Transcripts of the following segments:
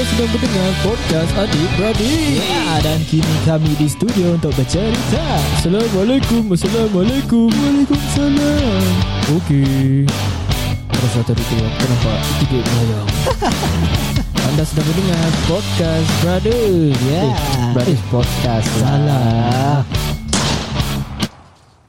Anda sedang mendengar podcast adik-beradik Ya, dan kini kami di studio untuk bercerita. Assalamualaikum Assalamualaikum. Waalaikumsalam. Okey. Rasa tadi tu Aku nampak Tidur melayang? Anda sedang mendengar Podcast Brother Ya, Brothers Podcast. Salah.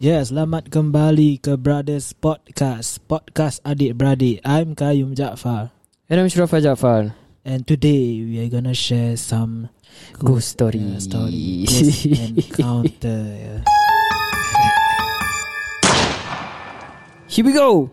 Ya, selamat kembali ke Brothers Podcast. Podcast adik-beradik. I'm Kayum Jaafar. And I'm Shrafa Jaafar And today we are gonna share some Ghost story uh, story, ghost encounter. Yeah. Here we go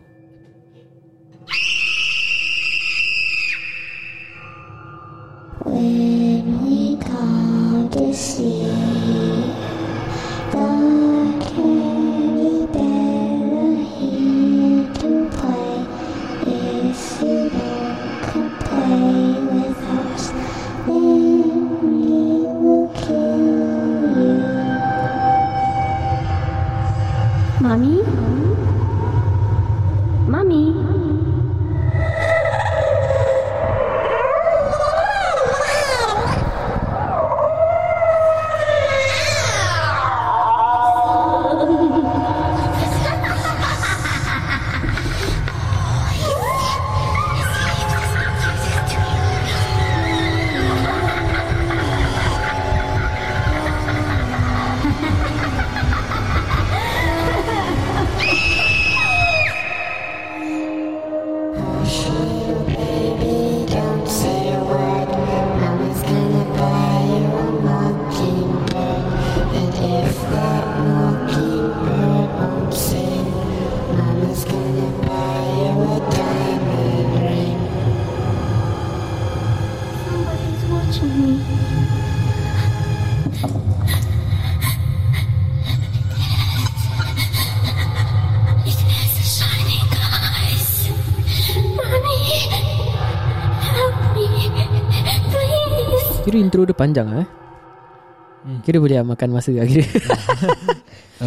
intro dia panjang eh. Hmm. Kira boleh makan masa lah kira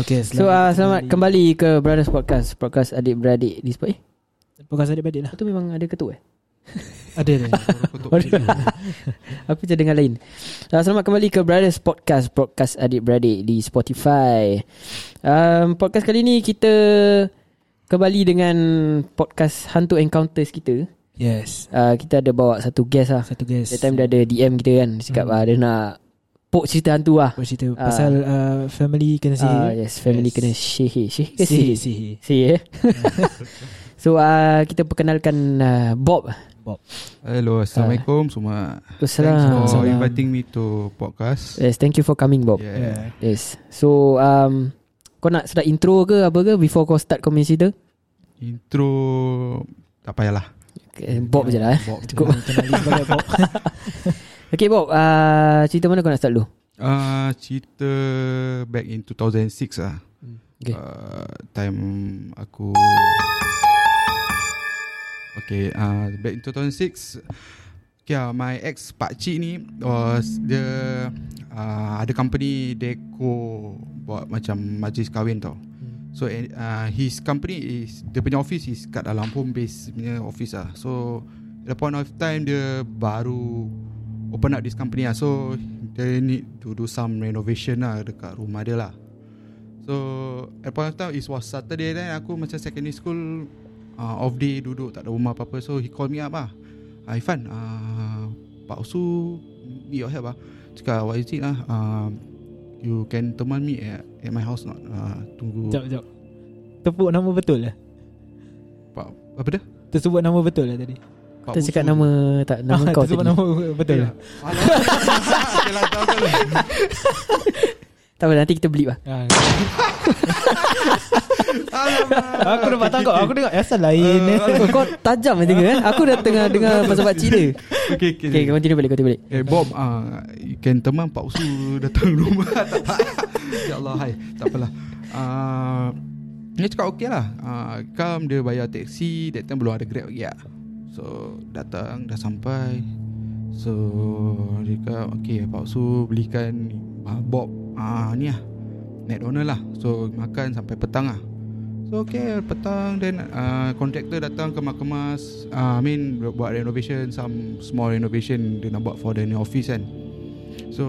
Okay, So uh, selamat kembali. ke Brothers Podcast. Podcast adik-beradik di Spotify Eh? Podcast adik-beradik lah. itu memang ada ketuk eh? Ada, ada. Aku macam dengar lain? Uh, Selamat kembali ke Brothers Podcast. Podcast adik-beradik di Spotify. Um, Podcast kali ni kita Kembali dengan Podcast Hantu Encounters kita yes. uh, Kita ada bawa satu guest lah Satu guys. That time dia ada DM kita kan Dia cakap Hmm. hmm. dia nak Pok cerita hantu lah Apa cerita pasal uh, family kena sihir. uh, Yes family Yes. kena sihir Sihir ke Sihir, sihir? sihir. Eh So uh, kita perkenalkan uh, Bob Hello, Assalamualaikum semua. Thanks for Assalamualaikum inviting me to podcast. Yes thank you for coming Bob Yeah. Yes So um, Kau nak start intro ke apa ke Before kau start kau punya cerita Intro tak payahlah. Okay, Bob je lah eh Bob. Cukup Bob. Okay Bob uh, Cerita mana kau nak start dulu Uh, cerita back in 2006 lah. Okay. Uh, time aku Okay, uh, back in 2006 Okay, uh, my ex pak cik ni was dia uh, ada company deco buat macam majlis kahwin tau. So uh, his company is dia punya office is kat dalam home base punya office lah. So at the point of time dia baru open up this company lah. So dia need to do some renovation lah dekat rumah dia lah. So at the point of time it was Saturday then aku macam secondary school uh, off day duduk tak ada rumah apa-apa. So he call me up lah. Uh, Ifan, uh, Pak Usu need your help lah. Cakap what is it lah. Uh, you can teman me at, at my house not? Uh, tunggu. Sekejap, sekejap. Tepuk nama betul lah. Pak, apa dia? Tersebut nama betul lah tadi. Pak Kita cakap nama Tak nama kau Tersebut tadi nama betul Ya. lah. Alah. Okay tahu. Tak apa nanti kita beli lah Ah, Alamak. Aku nampak tangkap Aku dengar. Asal lain. Eh. oh, Kau tajam je dengar kan Aku dah tengah dengar Pasal pakcik dia Okay, okay. Okay continue balik Continue balik. Eh Bob uh, You can teman Pak Usu Datang rumah. Tak Ya Allah hai. Tak apalah. Uh, Dia cakap okay lah. Uh, Come dia bayar taksi. That time belum ada grab lagi lah So datang Dah sampai. So Dia cakap Okay Pak Usu belikan uh, Bob uh, Ni lah McDonald lah So makan sampai petang lah So okay petang then uh, contractor datang kemas-kemas uh, I mean buat renovation some small renovation dia nak buat for the new office kan. So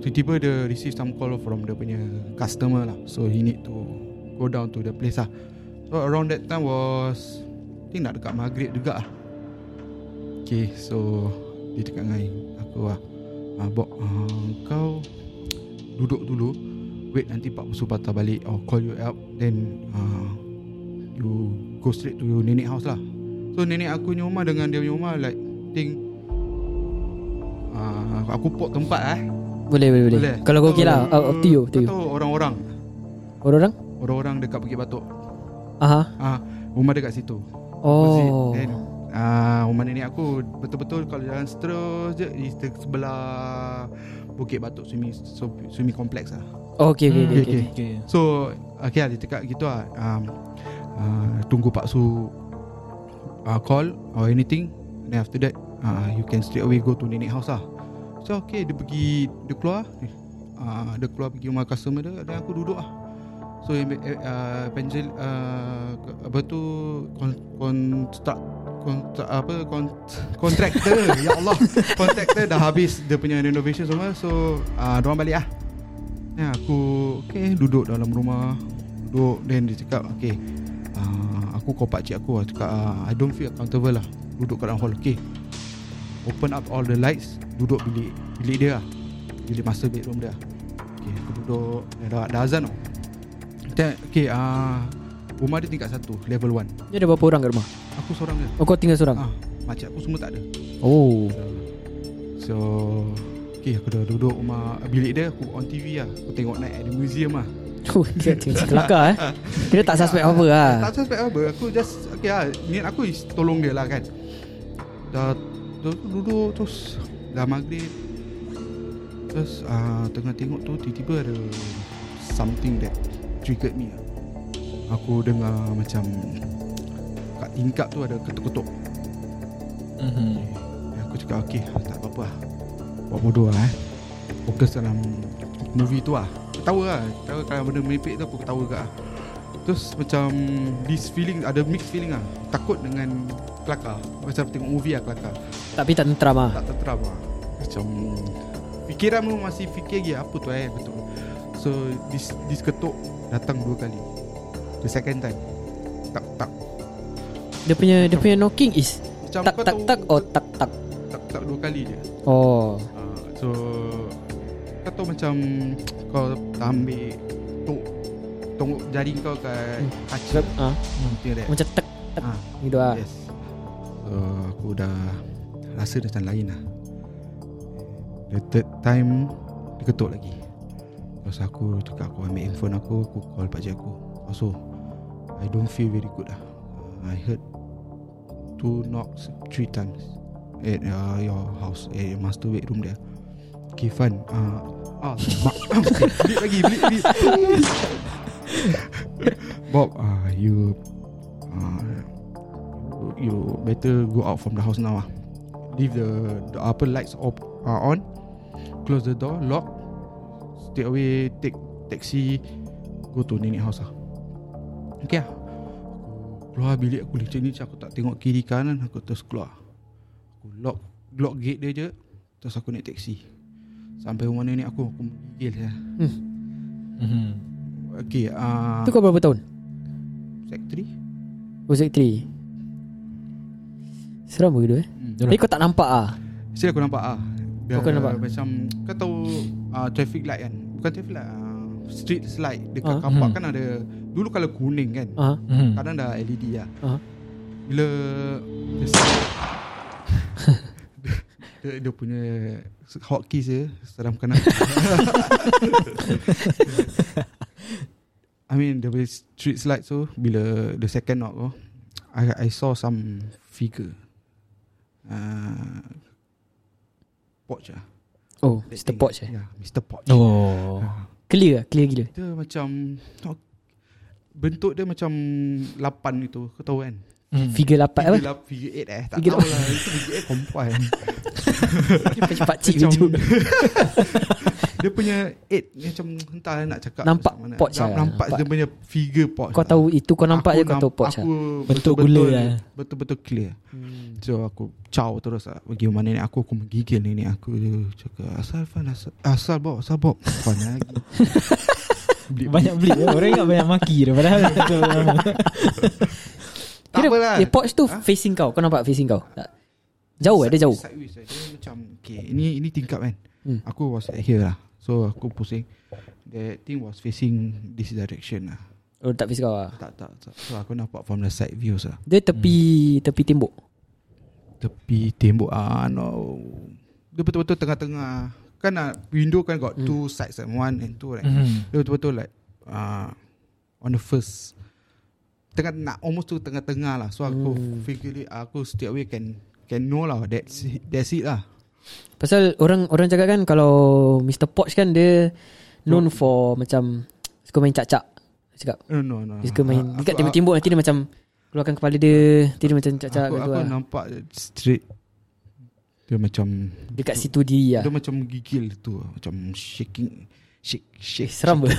tiba-tiba dia receive some call from dia punya customer lah. So he need to go down to the place lah. So around that time was I think nak dekat maghrib juga lah. Okay so dia cakap dengan aku lah uh, Bob uh, kau duduk dulu wait nanti Pak Musuh patah balik or call you up then uh, you go straight to your nenek house lah so nenek aku punya rumah dengan dia punya rumah like think uh, aku port tempat eh Boleh boleh boleh. Boleh. Kalau kau okey lah. Up up to you, up to you. tahu orang-orang Orang-orang? orang-orang dekat Bukit Batok Aha. ah rumah dekat situ Oh. then ah rumah nenek aku betul-betul kalau jalan terus je di se- sebelah Bukit Batok swimming so, swimming complex lah Oh, okay, okay, okay, Okay, okay. okay. Okay. So Okay lah dia cakap gitu lah um, uh, Tunggu Pak Su uh, Call Or anything Then after that uh, You can straight away Go to nenek house lah So okay Dia pergi Dia keluar uh, Dia keluar pergi rumah customer dia Dan aku duduk lah So uh, Penjel uh, Apa tu kon, Construct kontrak apa kon, kontraktor ya Allah kontraktor dah habis dia punya renovation semua so uh, diorang balik lah. Ya aku Okay duduk dalam rumah. Duduk Then dia cakap Okay uh, Aku call pakcik aku lah. Cakap uh, I don't feel comfortable lah Duduk kat dalam hall Okay. Open up all the lights Duduk bilik Bilik dia lah. Bilik master bedroom dia Okay aku duduk. Dah, dah azan tau. Then, Okay uh, Rumah dia tingkat satu Level 1 Dia ada berapa orang kat rumah? Aku seorang je Oh, kau tinggal seorang? ah, Makcik aku semua tak ada Oh. So Okay aku dah duduk rumah Bilik dia Aku on TV lah Aku tengok naik Ada museum lah Oh, dia tengok kelakar eh. Dia tak suspect apa lah. Tak suspect apa Aku just Okay lah Niat aku is tolong dia lah kan Dah duduk Terus Dah maghrib Terus uh, Tengah tengok tu Tiba-tiba ada Something that Triggered me lah Aku dengar macam Kat tingkap tu ada ketuk-ketuk. Mhm. Ya, Aku cakap okay Tak apa-apa lah. Buat bodoh lah eh. Fokus dalam Movie tu lah. Ketawa lah Ketawa kalau benda merepek tu Aku ketawa juga lah. Terus macam This feeling Ada mixed feeling lah. Takut dengan Kelakar. Macam tengok movie lah kelakar. Tapi tak tentram ah. Tak terteram lah. Macam Fikiran pun masih fikir lagi Apa tu eh? Betul. So This, this ketuk Datang dua kali The second time. Tak tak. Dia punya dia punya knocking is Macam tak tak tak oh tak tak. Tak tak dua kali je Oh. Uh, so Kau tahu macam Kau tak ambil Tok Tongok jari kau kat kaca Ah, Something like that macam tek Ah, gitu ah. Yes. So aku dah Rasa macam lain lah. The third time Dia ketuk lagi. Terus aku cakap Aku ambil handphone aku Aku call pakcik aku. Also I don't feel very good lah. Uh, I heard Two knocks Three times At uh, your house At your master bedroom there. Okay fun. Uh, Ah, mak Belit lagi Belit belit Bob uh, You uh, You better go out from the house now ah. Leave the the upper lights op, uh, on. Close the door Lock. Straight away Take taxi Go to nenek house lah Okay lah Aku keluar bilik aku licin-licin Aku tak tengok kiri kanan Aku terus keluar Aku lock Lock gate dia je Terus aku naik taxi Sampai rumah nenek aku Aku menggigil ya. Mhm. Okay uh, Tu kau berapa tahun? 3 Oh, 3. Seram begitu eh. hmm. Tapi kau tak nampak ah. Still aku nampak ah. Dia kau nampak? Macam Kau tahu uh, Traffic light kan Bukan traffic light uh, Street light Dekat Ah. car park Hmm. kan ada Dulu kalau kuning kan Ah. Mhm. Kadang dah LED lah Ah. Bila dia, dia, dia punya Hotkeys dia Seram kena I mean the street light tu Bila the second knock tu I, I saw some figure uh, Poch lah Oh, That Mr. thing. Poch eh. Ya yeah, Mr. Poch Oh. Clear ah, clear gila. Dia macam Bentuk dia macam Lapan gitu Kau tahu kan? Hmm. Figure lapat apa? Figure, lap- figure 8 eh Tak Figure tahu lah Itu figure 8 perempuan. Pakcik Macam Dia punya 8 Macam Entah lah nak cakap Nampak mana. pouch Nam- lah. Nampak dia punya Figure pouch Kau tahu itu kau nampak je kau tahu pouch lah. Aku Bentuk gula lah. Betul-betul clear. So aku Caw terus lah. Pergi rumah nenek aku Aku menggigil nenek aku. Dia cakap Asal Fan? Asal, asal Bob? Asal Bob? Fan lagi Beli- Banyak beli eh. Orang ingat banyak maki dia Padahal. Tak Kira apalah. eh, pouch tu Ha? facing kau. Kau nampak facing kau? Tak? Jauh eh dia jauh. Sideways eh. Dia macam Okay ini ini tingkap kan? Hmm. Aku was at here lah. So aku pusing. That thing was facing This direction lah. Oh tak face kau lah? Tak tak, tak. So aku nampak from the side views lah. Dia tepi Tepi tembok? Tepi tembok ah no. Dia betul-betul tengah-tengah Kan ah, window kan got Hmm. two sides and one and two right Mhm. Dia betul-betul like uh, On the first Tengah nak almost tu tengah-tengah lah So aku Hmm. figure it Aku straight away can Can know lah That's that's it lah Pasal orang orang cakap kan Kalau Mr. Poch kan dia Known for Macam Suka main cak-cak Cakap No no no Dia suka main Dekat aku- tembok-tembok Nanti dia macam Keluarkan kepala dia Nanti dia macam cak-cak aku, gitu aku lah. nampak straight Dia macam Dekat situ diri lah Dia macam gigil tu Macam shaking Shake Eh, shake Seram ber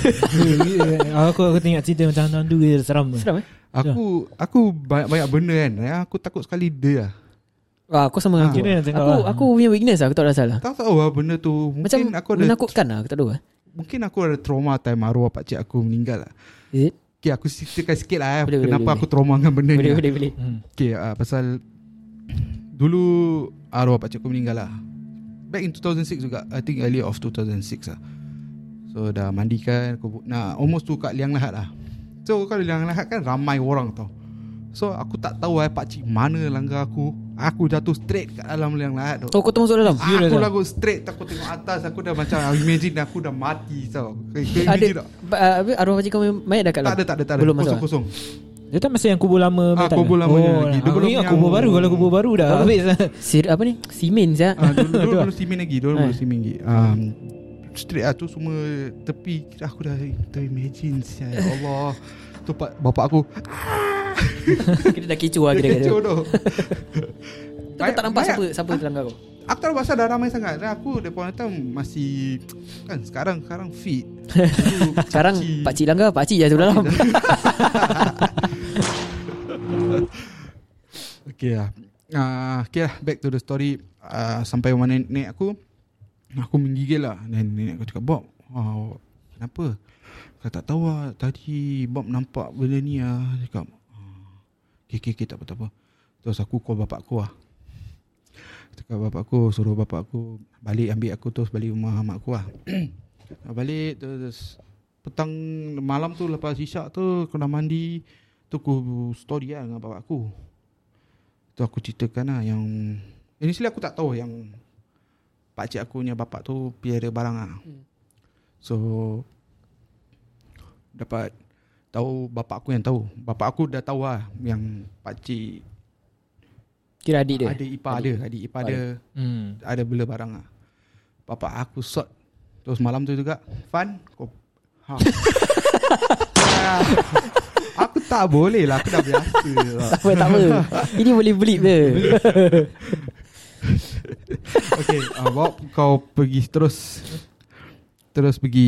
Aku aku tengok cerita macam hantu dia seram. Seram eh? Aku Aku banyak-banyak benda kan. Aku takut sekali dia lah ah, Aku sama. Ah, dengan Kira aku Aku, lah. aku punya weakness lah Aku tak ada salah Tak tahu lah benda tu. Macam Mungkin aku ada menakutkan lah Aku tak tahu lah. Mungkin aku ada trauma Time arwah pakcik aku meninggal lah. Is it? Okay aku ceritakan sikit lah eh, Boleh, boleh, Kenapa boleh. aku trauma dengan benda Boleh ni boleh boleh. Hmm. Okay uh, pasal Dulu Arwah pakcik aku meninggal lah. Back in 2006 juga I think early of 2006 lah. So dah mandikan aku, Nah almost tu kat liang lahat lah. So kalau liang lahat kan Ramai orang tau. So aku tak tahu eh Pakcik mana langgar aku. Aku jatuh straight kat dalam liang lahat tu. Oh kau termasuk dalam? Ah, Aku lagu straight Aku tengok atas Aku dah macam Imagine aku dah mati tau. Kau Ada tak? ah, Arwah pakcik kau mayat dah kat Tak dalam? ada tak ada tak ada. Belum masuk Kosong-kosong Dia tak masih yang kubur lama Ah, kubur lamanya oh, lagi. Dia Aku belum yang- kubur baru. Kalau kubur baru dah habis. Sir, apa ni? Simen je Ah, dulu dulu belum simen lagi, dulu Eh. belum simen lagi. Um, straight lah tu semua tepi. Kira aku dah terimagine sia ya Allah. Tu pak bapak aku. Kita dah kecoh lah kita kecoh tu. Kau tak nampak siapa Siapa terlanggar kau Aku tak rasa dah ramai sangat. Dan aku Depan time masih Kan sekarang Sekarang fit. Dulu Sekarang kecil. pakcik langgar Pakcik je tu dalam Okay lah. Uh, Okay lah. Back to the story. Uh, Sampai rumah nenek, aku. Aku menggigil lah. Dan nenek aku cakap Bob oh, Kenapa? Kau tak tahu lah. Tadi Bob nampak benda ni lah Dia Cakap "Ah, Okay okay okay tak apa tak apa. Terus aku call bapak aku lah Cakap bapak aku Suruh bapak aku Balik ambil aku Terus balik rumah mak aku lah. Balik terus Petang Malam tu lepas isyak tu Aku dah mandi Tu aku story lah dengan bapak aku. Tu aku ceritakan lah yang Initially aku tak tahu yang Pakcik aku punya bapak tu Piara barang lah. So Dapat Tahu bapak aku yang tahu. Bapak aku dah tahu lah Yang pakcik Kira adik dia? Ada ipar ada Adik ipar ada hmm. Ada bela barang lah. Bapak aku sort. Terus malam tu juga Fun kau ha. Ah, Aku tak boleh lah Aku dah biasa lah. Tak apa tak apa. Ini boleh blip je Okay uh, Bob Kau pergi terus. Terus pergi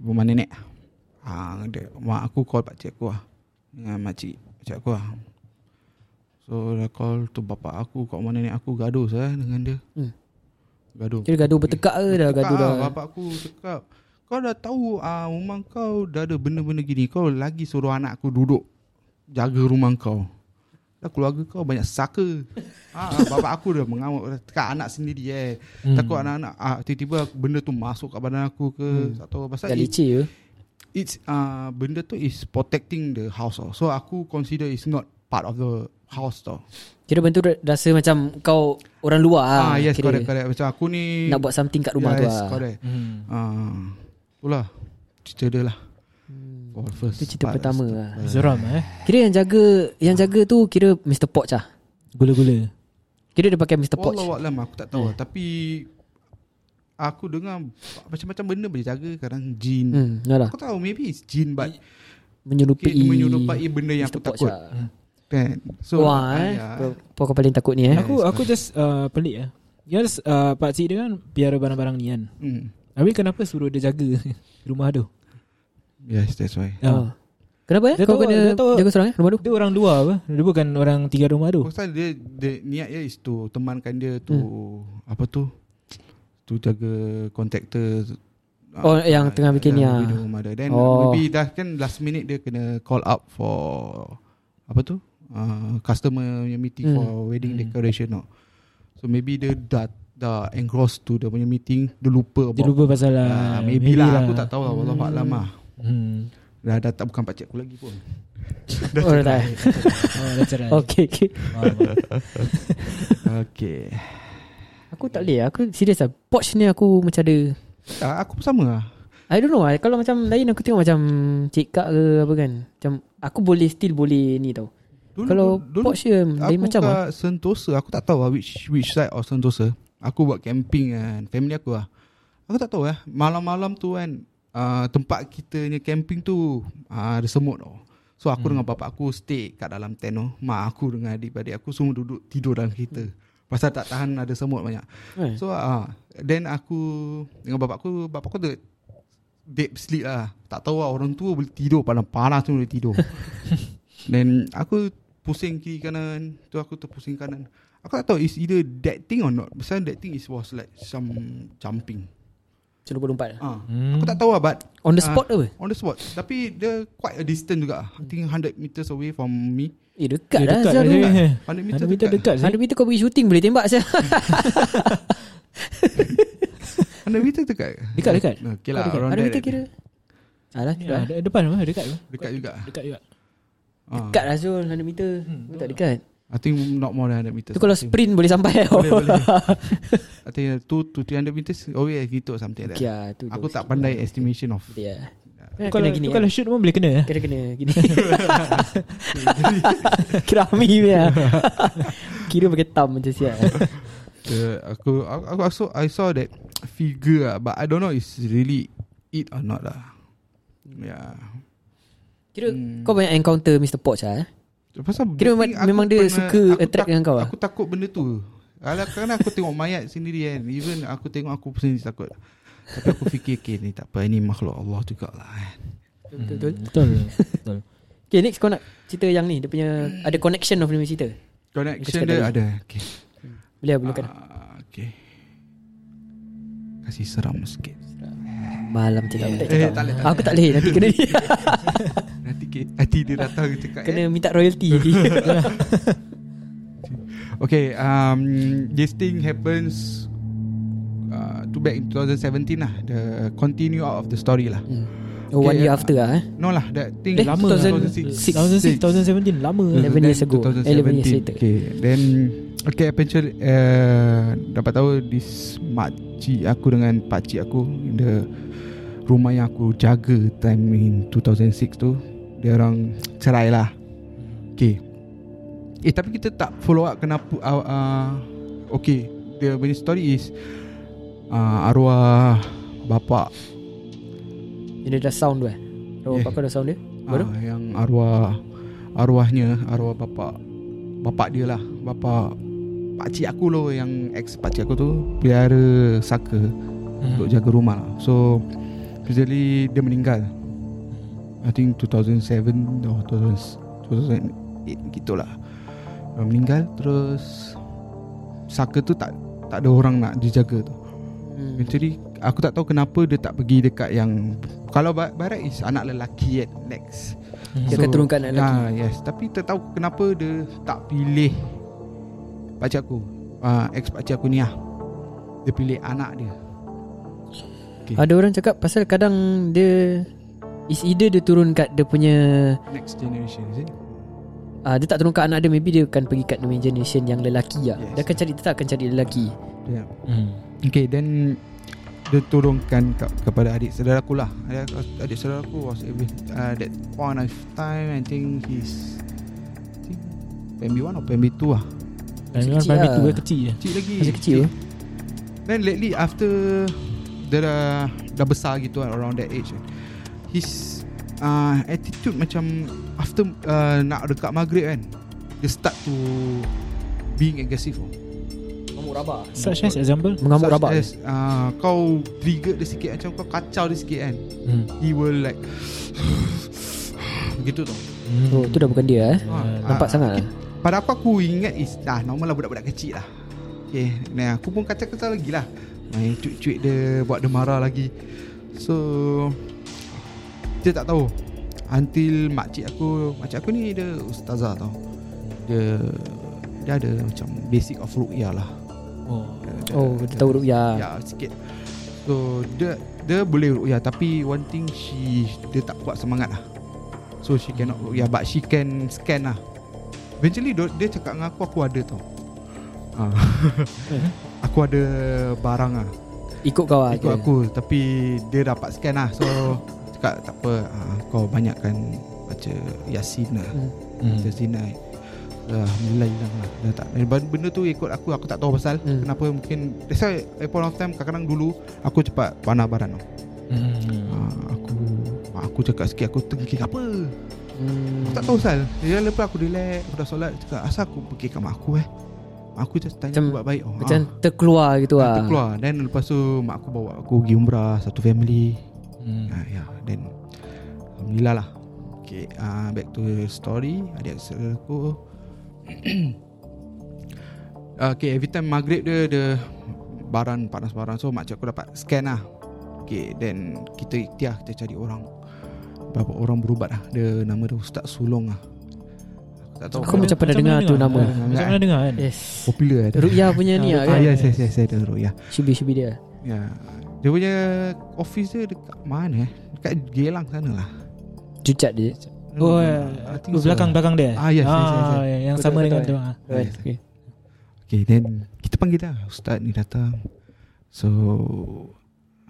Rumah nenek. Ah, dia, Mak aku call pakcik aku lah. Dengan makcik Pakcik aku lah So dah call tu bapak aku Kat rumah nenek aku gaduh saya dengan dia. Hmm. Gaduh. Kira gaduh bertekak ke dah gaduh dah? Bapak aku cakap Kau dah tahu ah, Rumah kau dah ada benda-benda gini Kau lagi suruh anak aku duduk Jaga rumah kau. Dah keluarga kau banyak saka. Ah, Bapak aku dah mengamuk Cakap anak sendiri eh. Hmm. Takut anak-anak ah, Tiba-tiba benda tu masuk kat badan aku ke hmm. Tak tahu Pasal Dah leceh ke? it's uh, Benda tu is protecting the house. So aku consider it's not part of the house tau Kira bentuk rasa macam Kau orang luar lah Ah, yes kira correct correct Macam aku ni Nak buat something kat rumah tu yes, lah correct Hmm. Ah, itulah cerita dia lah. For the first Itu cerita part pertama lah Seram eh Kira yang jaga Yang jaga tu Kira Mr. Poch lah Gula-gula Kira dia pakai Mr. Poch Wallah alam aku tak tahu hmm. tapi aku dengar macam-macam benda boleh jaga kadang jin. Hmm. Hmm Yalah Aku tahu maybe it's jin but Menyerupai okay, menyerupai benda yang Mr. aku Poch takut. lah. Kan So Wah ah, eh ya. Apa kau paling takut ni eh Yes, Aku aku just uh, pelik lah Yes, uh, Pak Cik dia kan piara barang-barang ni kan hmm. Habis kenapa suruh dia jaga rumah tu? Yes that's why oh. Kenapa eh Dia Kau tahu- kena dia tahu- jaga seorang eh Rumah tu Dia orang dua apa? Dia bukan orang tiga rumah tu Pasal dia, dia Niat dia is to Temankan dia tu Hmm. Apa tu To jaga Kontraktor Oh, yang tengah bikin ni, ah. rumah dia Then Oh. maybe dah kan Last minute dia kena Call up for Apa tu uh, Customer punya meeting Hmm. For wedding Hmm. decoration no. So maybe dia dah Dah engrossed to dia punya meeting Dia lupa Dia about lupa pasal Ah, uh, maybe, lah, Aku tak tahu lah Wallahu a'lam lah. Hmm. Dah, dah tak bukan pakcik aku lagi pun. Oh dah tak Oh dah cerai Okay okay. Faham. Okay. Aku tak boleh Aku serius lah. Porsche ni aku macam ada ah, Aku pun sama lah. I don't know lah Kalau macam lain Aku tengok macam Cik Kak ke apa kan. Macam Aku boleh still boleh ni tau Dulu, Kalau dulu, Porsche Lain aku macam kat lah Sentosa Aku tak tahu lah which, which side of Sentosa. Aku buat camping kan Family aku lah. Aku tak tahu lah Malam-malam tu kan uh, Tempat kita ni camping tu uh, Ada semut tau So aku hmm. dengan bapak aku stay kat dalam tent tu. Mak aku dengan adik-adik aku semua duduk tidur dalam kereta. Pasal tak tahan ada semut banyak. Eh. So uh, Then aku Dengan bapak aku Bapak aku tu Deep sleep lah. Tak tahu lah orang tua boleh tidur Panas-panas tu boleh tidur Then aku Pusing kiri kanan Tu aku terpusing kanan Aku tak tahu Is either that thing or not Pasal that thing is was like Some jumping Macam lompat-lompat lah. ah. Hmm. Aku tak tahu lah But On the Ah. spot apa On the spot Tapi dia Quite a distance juga I think 100 meters away from me Eh dekat lah dekat tu lah, eh. 100 meter 100 meter dekat sih. 100 meter kau pergi shooting Boleh tembak saya 100 meter dekat Dekat dekat. Okay lah dekat. around 100 there meter kira Alah kira Ya, lah. de- depan apa? Dekat apa? Dekat juga Dekat juga. Ah. Dekat lah Zul 100 meter. Hmm, Tak dekat. I think not more than 100 meters. Tu kalau I think. sprint boleh sampai Boleh boleh. I think 2 to 300 meters Oh yeah gitu something like Okay that. lah tu Aku tak pandai estimation of Tu Kena kalau, gini lah. kalau shoot pun boleh kena eh? Kena kena gini. Kira Ami punya. Kira pakai tam macam siap. Uh, Aku aku, aku I saw, I saw that figure lah But I don't know Is really It or not lah. Yeah Kira Hmm. kau banyak encounter Mr. Poch lah eh? Pasal Kira memang- memang dia suka aku attract dengan kau lah? Aku takut benda tu. Alah kerana aku tengok mayat sendiri kan. Even aku tengok aku sendiri takut. Tapi aku fikir Okay ni tak apa. Ini makhluk Allah juga lah kan. Betul betul. Hmm, Betul. Betul. Okay next kau nak cerita yang ni. Dia punya Ada connection of dia cerita? Connection dia ada. Okay. Boleh lah Ah, Okay. Kasih seram sikit Malam cakap yeah. Eh, tak boleh, tak Aku tak boleh Nanti kena ni Nanti ke- nanti dia datang cakap Kena eh. minta royalty nanti Okay um, This thing happens uh, To back in 2017 lah The continue out of the story lah Hmm. Oh one Okay, year uh, after lah eh No lah That thing Eh, Lama 2006. 2006, 2017 lama. Hmm. 11 years ago. 11 years later. Okay Then Okay eventually uh, Dapat tahu This makcik aku dengan pakcik aku The Rumah yang aku jaga Time in 2006 tu Dia orang Cerai lah. Okay. Eh tapi kita tak follow up Kenapa uh, uh, Okay The main story is uh, Arwah Bapak. Dia dah sound tu eh? Roh Yeah. bapak kau dah sound dia? Baru? Ah, yang arwah arwahnya arwah bapa bapa dia lah bapa pakcik aku loh yang ex pakcik aku tu pelihara saka Hmm. untuk jaga rumah lah. So Usually dia meninggal I think 2007 or 2008 gitulah Dia meninggal terus Saka tu tak tak ada orang nak dijaga tu hmm. Eventually Aku tak tahu kenapa Dia tak pergi dekat yang Kalau ba- barat is Anak lelaki kan Next Dia akan turunkan anak lelaki ah, Yes Tapi tak tahu kenapa Dia tak pilih Pakcik aku uh, Ex pakcik aku ni lah Dia pilih anak dia okay. Ada orang cakap Pasal kadang dia Is either dia turun kat dia punya Next generation is it? uh, Dia tak turun kat anak dia Maybe dia akan pergi kat new generation yang lelaki lah Yes. Dia akan cari Tetap akan cari lelaki Yeah. Hmm. Okay then Dia turunkan ke, kepada adik saudara aku lah Adik, adik saudara aku was every, uh, That point of time I think he's I think PMB 1 or PMB 2 lah Dan Masih memang kecil private lah. tu dia kecil je. Kecil lagi. Masih kecil. Okay. Then lately after Dia dah Dah besar gitu kan Around that age His uh, Attitude macam After uh, Nak dekat maghrib kan Dia start to Being aggressive. Oh. Mengamuk rabak. Such as example? Mengamuk Such rabak. as, uh, Kau trigger dia sikit Macam kau kacau dia sikit kan. Hmm. He will like Begitu tau. Oh tu dah bukan dia eh? Ah, Nampak ah, sangat Pada aku aku ingat is ah, Normal lah budak-budak kecil lah. Okay Nah aku pun kacau-kacau lagi lah. Main cuit-cuit dia Buat dia marah lagi. So Dia tak tahu. Until makcik aku Makcik aku ni dia ustazah tau. Dia Dia ada macam Basic of ruqyah lah. Oh. Dia- dia- Oh dia tahu rupiah Ya sikit. So dia Dia boleh ruqyah Tapi one thing She Dia tak kuat semangat lah. So she cannot ruqyah But she can scan lah Eventually dia, dia cakap dengan aku Aku ada tau ah. Aku ada barang lah Ikut kau lah Ikut kira. aku Tapi dia dapat scan lah So Cakap tak apa ah, Kau banyakkan Baca Yasin lah Hmm. hmm. Yasin lah Alhamdulillah hilang lah Dah tak Dan Benda tu ikut aku Aku tak tahu pasal Hmm. Kenapa mungkin That's why At point of time Kadang-kadang dulu Aku cepat panah baran tau Hmm. Ah, Aku Aku cakap sikit Aku tengking apa Hmm. Aku tak tahu pasal Dia lepas aku relax Aku dah solat Cakap asal aku pergi kat mak aku eh? Mak aku just tanya Macam- aku buat baik. Oh, Macam terkeluar gitu ah, lah Terkeluar. Then lepas tu Mak aku bawa aku pergi umrah Satu family. Hmm. ah, Ya. Then Alhamdulillah lah. Okay uh, Back to the story. Adik saudara aku. Okay every time maghrib dia Dia Baran panas baran. So makcik aku dapat scan lah. Okay then Kita ikhtiar Kita cari orang Berapa orang berubat lah Dia nama dia Ustaz Sulong lah tak tahu Aku macam pernah dengar tu nama. Macam pernah dengar kan Yes Popular lah dia. Rupiah punya ni lah Ah, kan yes, yes, yes, saya ada Ruya. Syubi-syubi dia Ya. Dia punya office dia dekat mana eh? Dekat Gelang sana lah. Cucat dia Oh, I think oh so. belakang belakang dia. Ah, yes, yes, yes, yes. Yang sama dengan tu. ah. Right, yes. okay. Okay, then kita panggil dah ustaz ni datang. So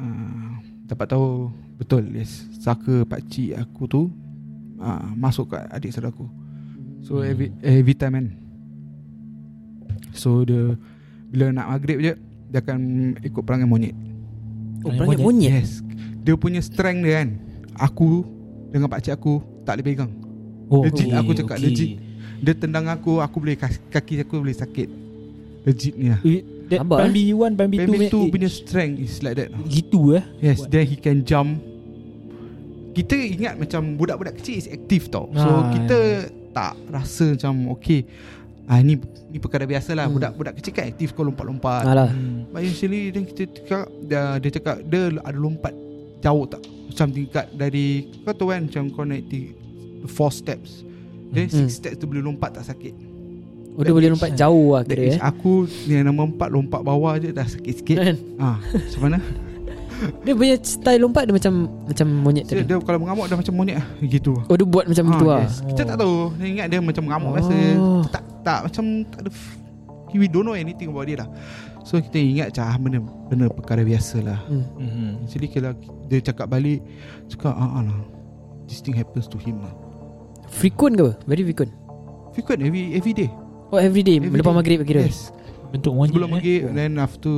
uh, dapat tahu betul yes saka pak cik aku tu uh, masuk kat adik saudara aku. So Hmm. every every time kan. So dia bila nak maghrib je dia akan ikut perangai monyet. Oh Perangai perangai monyet Yes. Dia punya strength dia kan. Aku dengan pak cik aku tak boleh pegang. Oh, Legit, okay, aku cakap okay. legit. Dia tendang aku, aku boleh kaki aku boleh sakit. Legit ni lah. Eh, That Sabar, Pambi 1, Pambi 2 Baby tu eh, punya strength is like that. Gitu eh Yes, What? then he can jump. Kita ingat macam budak-budak kecil is aktif tau. So Ah, kita tak rasa macam okay. Ah ni ni perkara biasa lah. Hmm. Budak-budak kecil kan aktif kau lompat-lompat. Alah hmm. But actually then kita cakap dia, dia cakap dia ada lompat jauh tak macam tingkat dari kau tahu kan macam kau naik ti- four steps then Hmm. six steps tu boleh lompat tak sakit Oh dia boleh lompat jauh lah kira eh. Aku ni yang nombor empat lompat bawah je dah sakit sikit Kan? ah macam mana? Dia punya style lompat dia macam Macam monyet dia, tadi. dia kalau mengamuk dah macam monyet. Gitu. Oh dia buat macam tu lah? yes. kita tak tahu. Dia ingat dia macam mengamuk Oh. biasa. Kita tak tak macam tak ada we don't know anything about dia lah. So kita ingat macam ah, benda benda perkara biasa lah. Hmm. Hmm. Jadi kalau dia cakap balik Cakap ah, ah lah. This thing happens to him lah. Frequent ke? Very frequent? Frequent every every day Oh every day? Every Lepas day. maghrib kira? Yes. Bentuk monyet Sebelum eh. maghrib Then after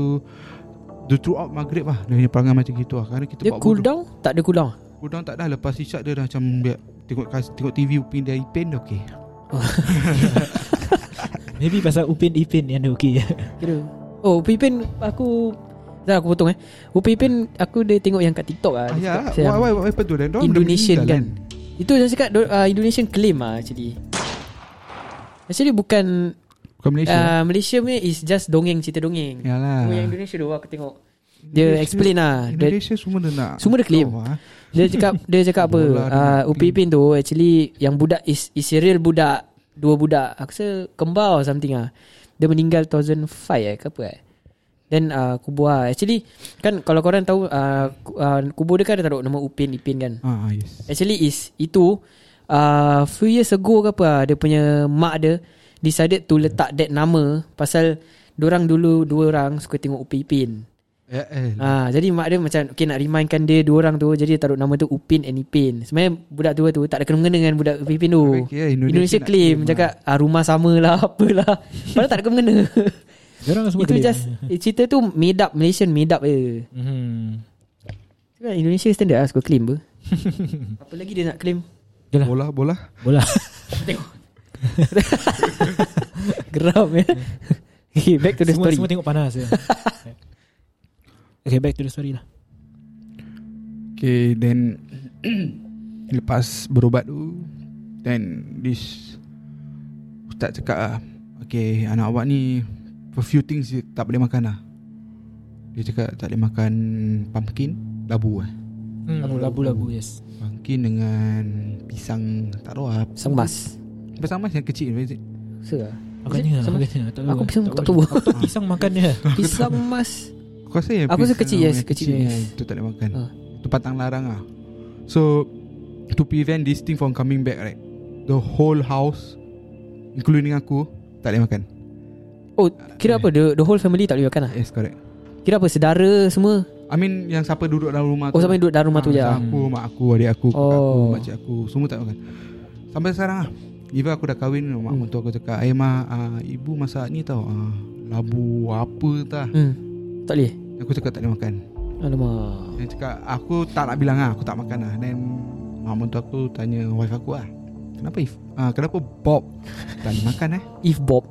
The throughout maghrib lah Dia punya perangai macam gitu lah. Kerana kita Dia buat cool down? Tak ada cool down? Cool down tak dah. Lepas isyak dia dah macam dia, Tengok tengok TV Upin dari pen dah okay Maybe pasal Upin Ipin yang dia okey. Kira. Oh Upin Ipin Aku Dah aku potong eh. Upin Ipin Aku dia tengok yang kat TikTok lah. Ah, Dia Ya Why why what happened tu Indonesian benda kan? Itu yang cakap uh, Indonesian claim lah actually Actually bukan Bukan Malaysia. uh, Malaysia punya is just dongeng cerita dongeng. Yalah. Yang Indonesia tu aku tengok. Dia Indonesia- explain lah. Dia, Indonesia semua dia nak Semua dia claim. tahu, ah. dia cakap Dia cakap apa? Dia uh, Upin Ipin tu Actually Yang budak is, is real budak. Dua budak. Aku rasa kembar or something lah. Dia meninggal 2005 eh ke apa eh. Then uh, kubur lah. Actually Kan kalau korang tahu uh, uh, Kubur dia kan ada taruh nama Upin Ipin kan? Ah, yes. Actually is Itu uh, Few years ago ke apa? Dia punya mak dia Decided to letak that nama Pasal Diorang dulu Dua orang Suka tengok Upin Ipin eh, eh, Ah, Jadi mak dia macam Okay nak remindkan dia Dua orang tu Jadi dia taruh nama tu Upin and Ipin. Sebenarnya budak tua tu Tak ada kena-mengena dengan budak Upin Ipin tu Okay, Indonesia, Indonesia claim claim Cakap ah, rumah sama lah Apalah. Padahal tak ada kena-mengena Diorang semua Itu claim. just eh, Cerita tu made up Malaysian made up je. Cakap Indonesia standard lah Suka claim ber Apa lagi dia nak claim Yalah. Bola bola. Bola. Tengok Geram ya. Okay back to the semua, story. semua tengok panas ya. Okay back to the story lah. Okay then Lepas berubat tu Then this Ustaz cakap lah Okay anak awak ni For few things dia tak boleh makan lah. Dia cakap tak boleh makan Pumpkin Labu lah. Hmm, Labu-labu yes Pumpkin dengan Pisang Tak tahu lah Sang mas Pisang mas yang kecil it? Se lah lah tak Aku pisang tak tahu. Aku tahu pisang makan dia Pisang mas Aku rasa yang Aku rasa pisang kecil, yes, kecil, yes. Itu tak boleh makan. Ah. Itu patang larang lah. So To prevent this thing from coming back right The whole house Including aku Tak boleh makan. Oh kira apa? The, the whole family tak boleh makan lah? Yes correct. Kira apa? Sedara semua I mean yang siapa duduk dalam rumah Oh sampai duduk dalam rumah tu je? Ah, lah Aku, mak aku, adik aku, kakak aku, Oh. makcik aku Semua tak makan. Sampai sekarang lah. Even aku dah kahwin Mak Hmm. mentua aku cakap Eh ma, ah, ibu masak ni tau. Ah, Labu apa tah hmm. Tak boleh? Aku cakap tak boleh makan. Alamak. Dia cakap Aku tak nak bilang lah Aku tak makan lah. Then Mak mentua aku tanya wife aku lah Kenapa if ah, Kenapa Bob Tak boleh makan eh? If Bob.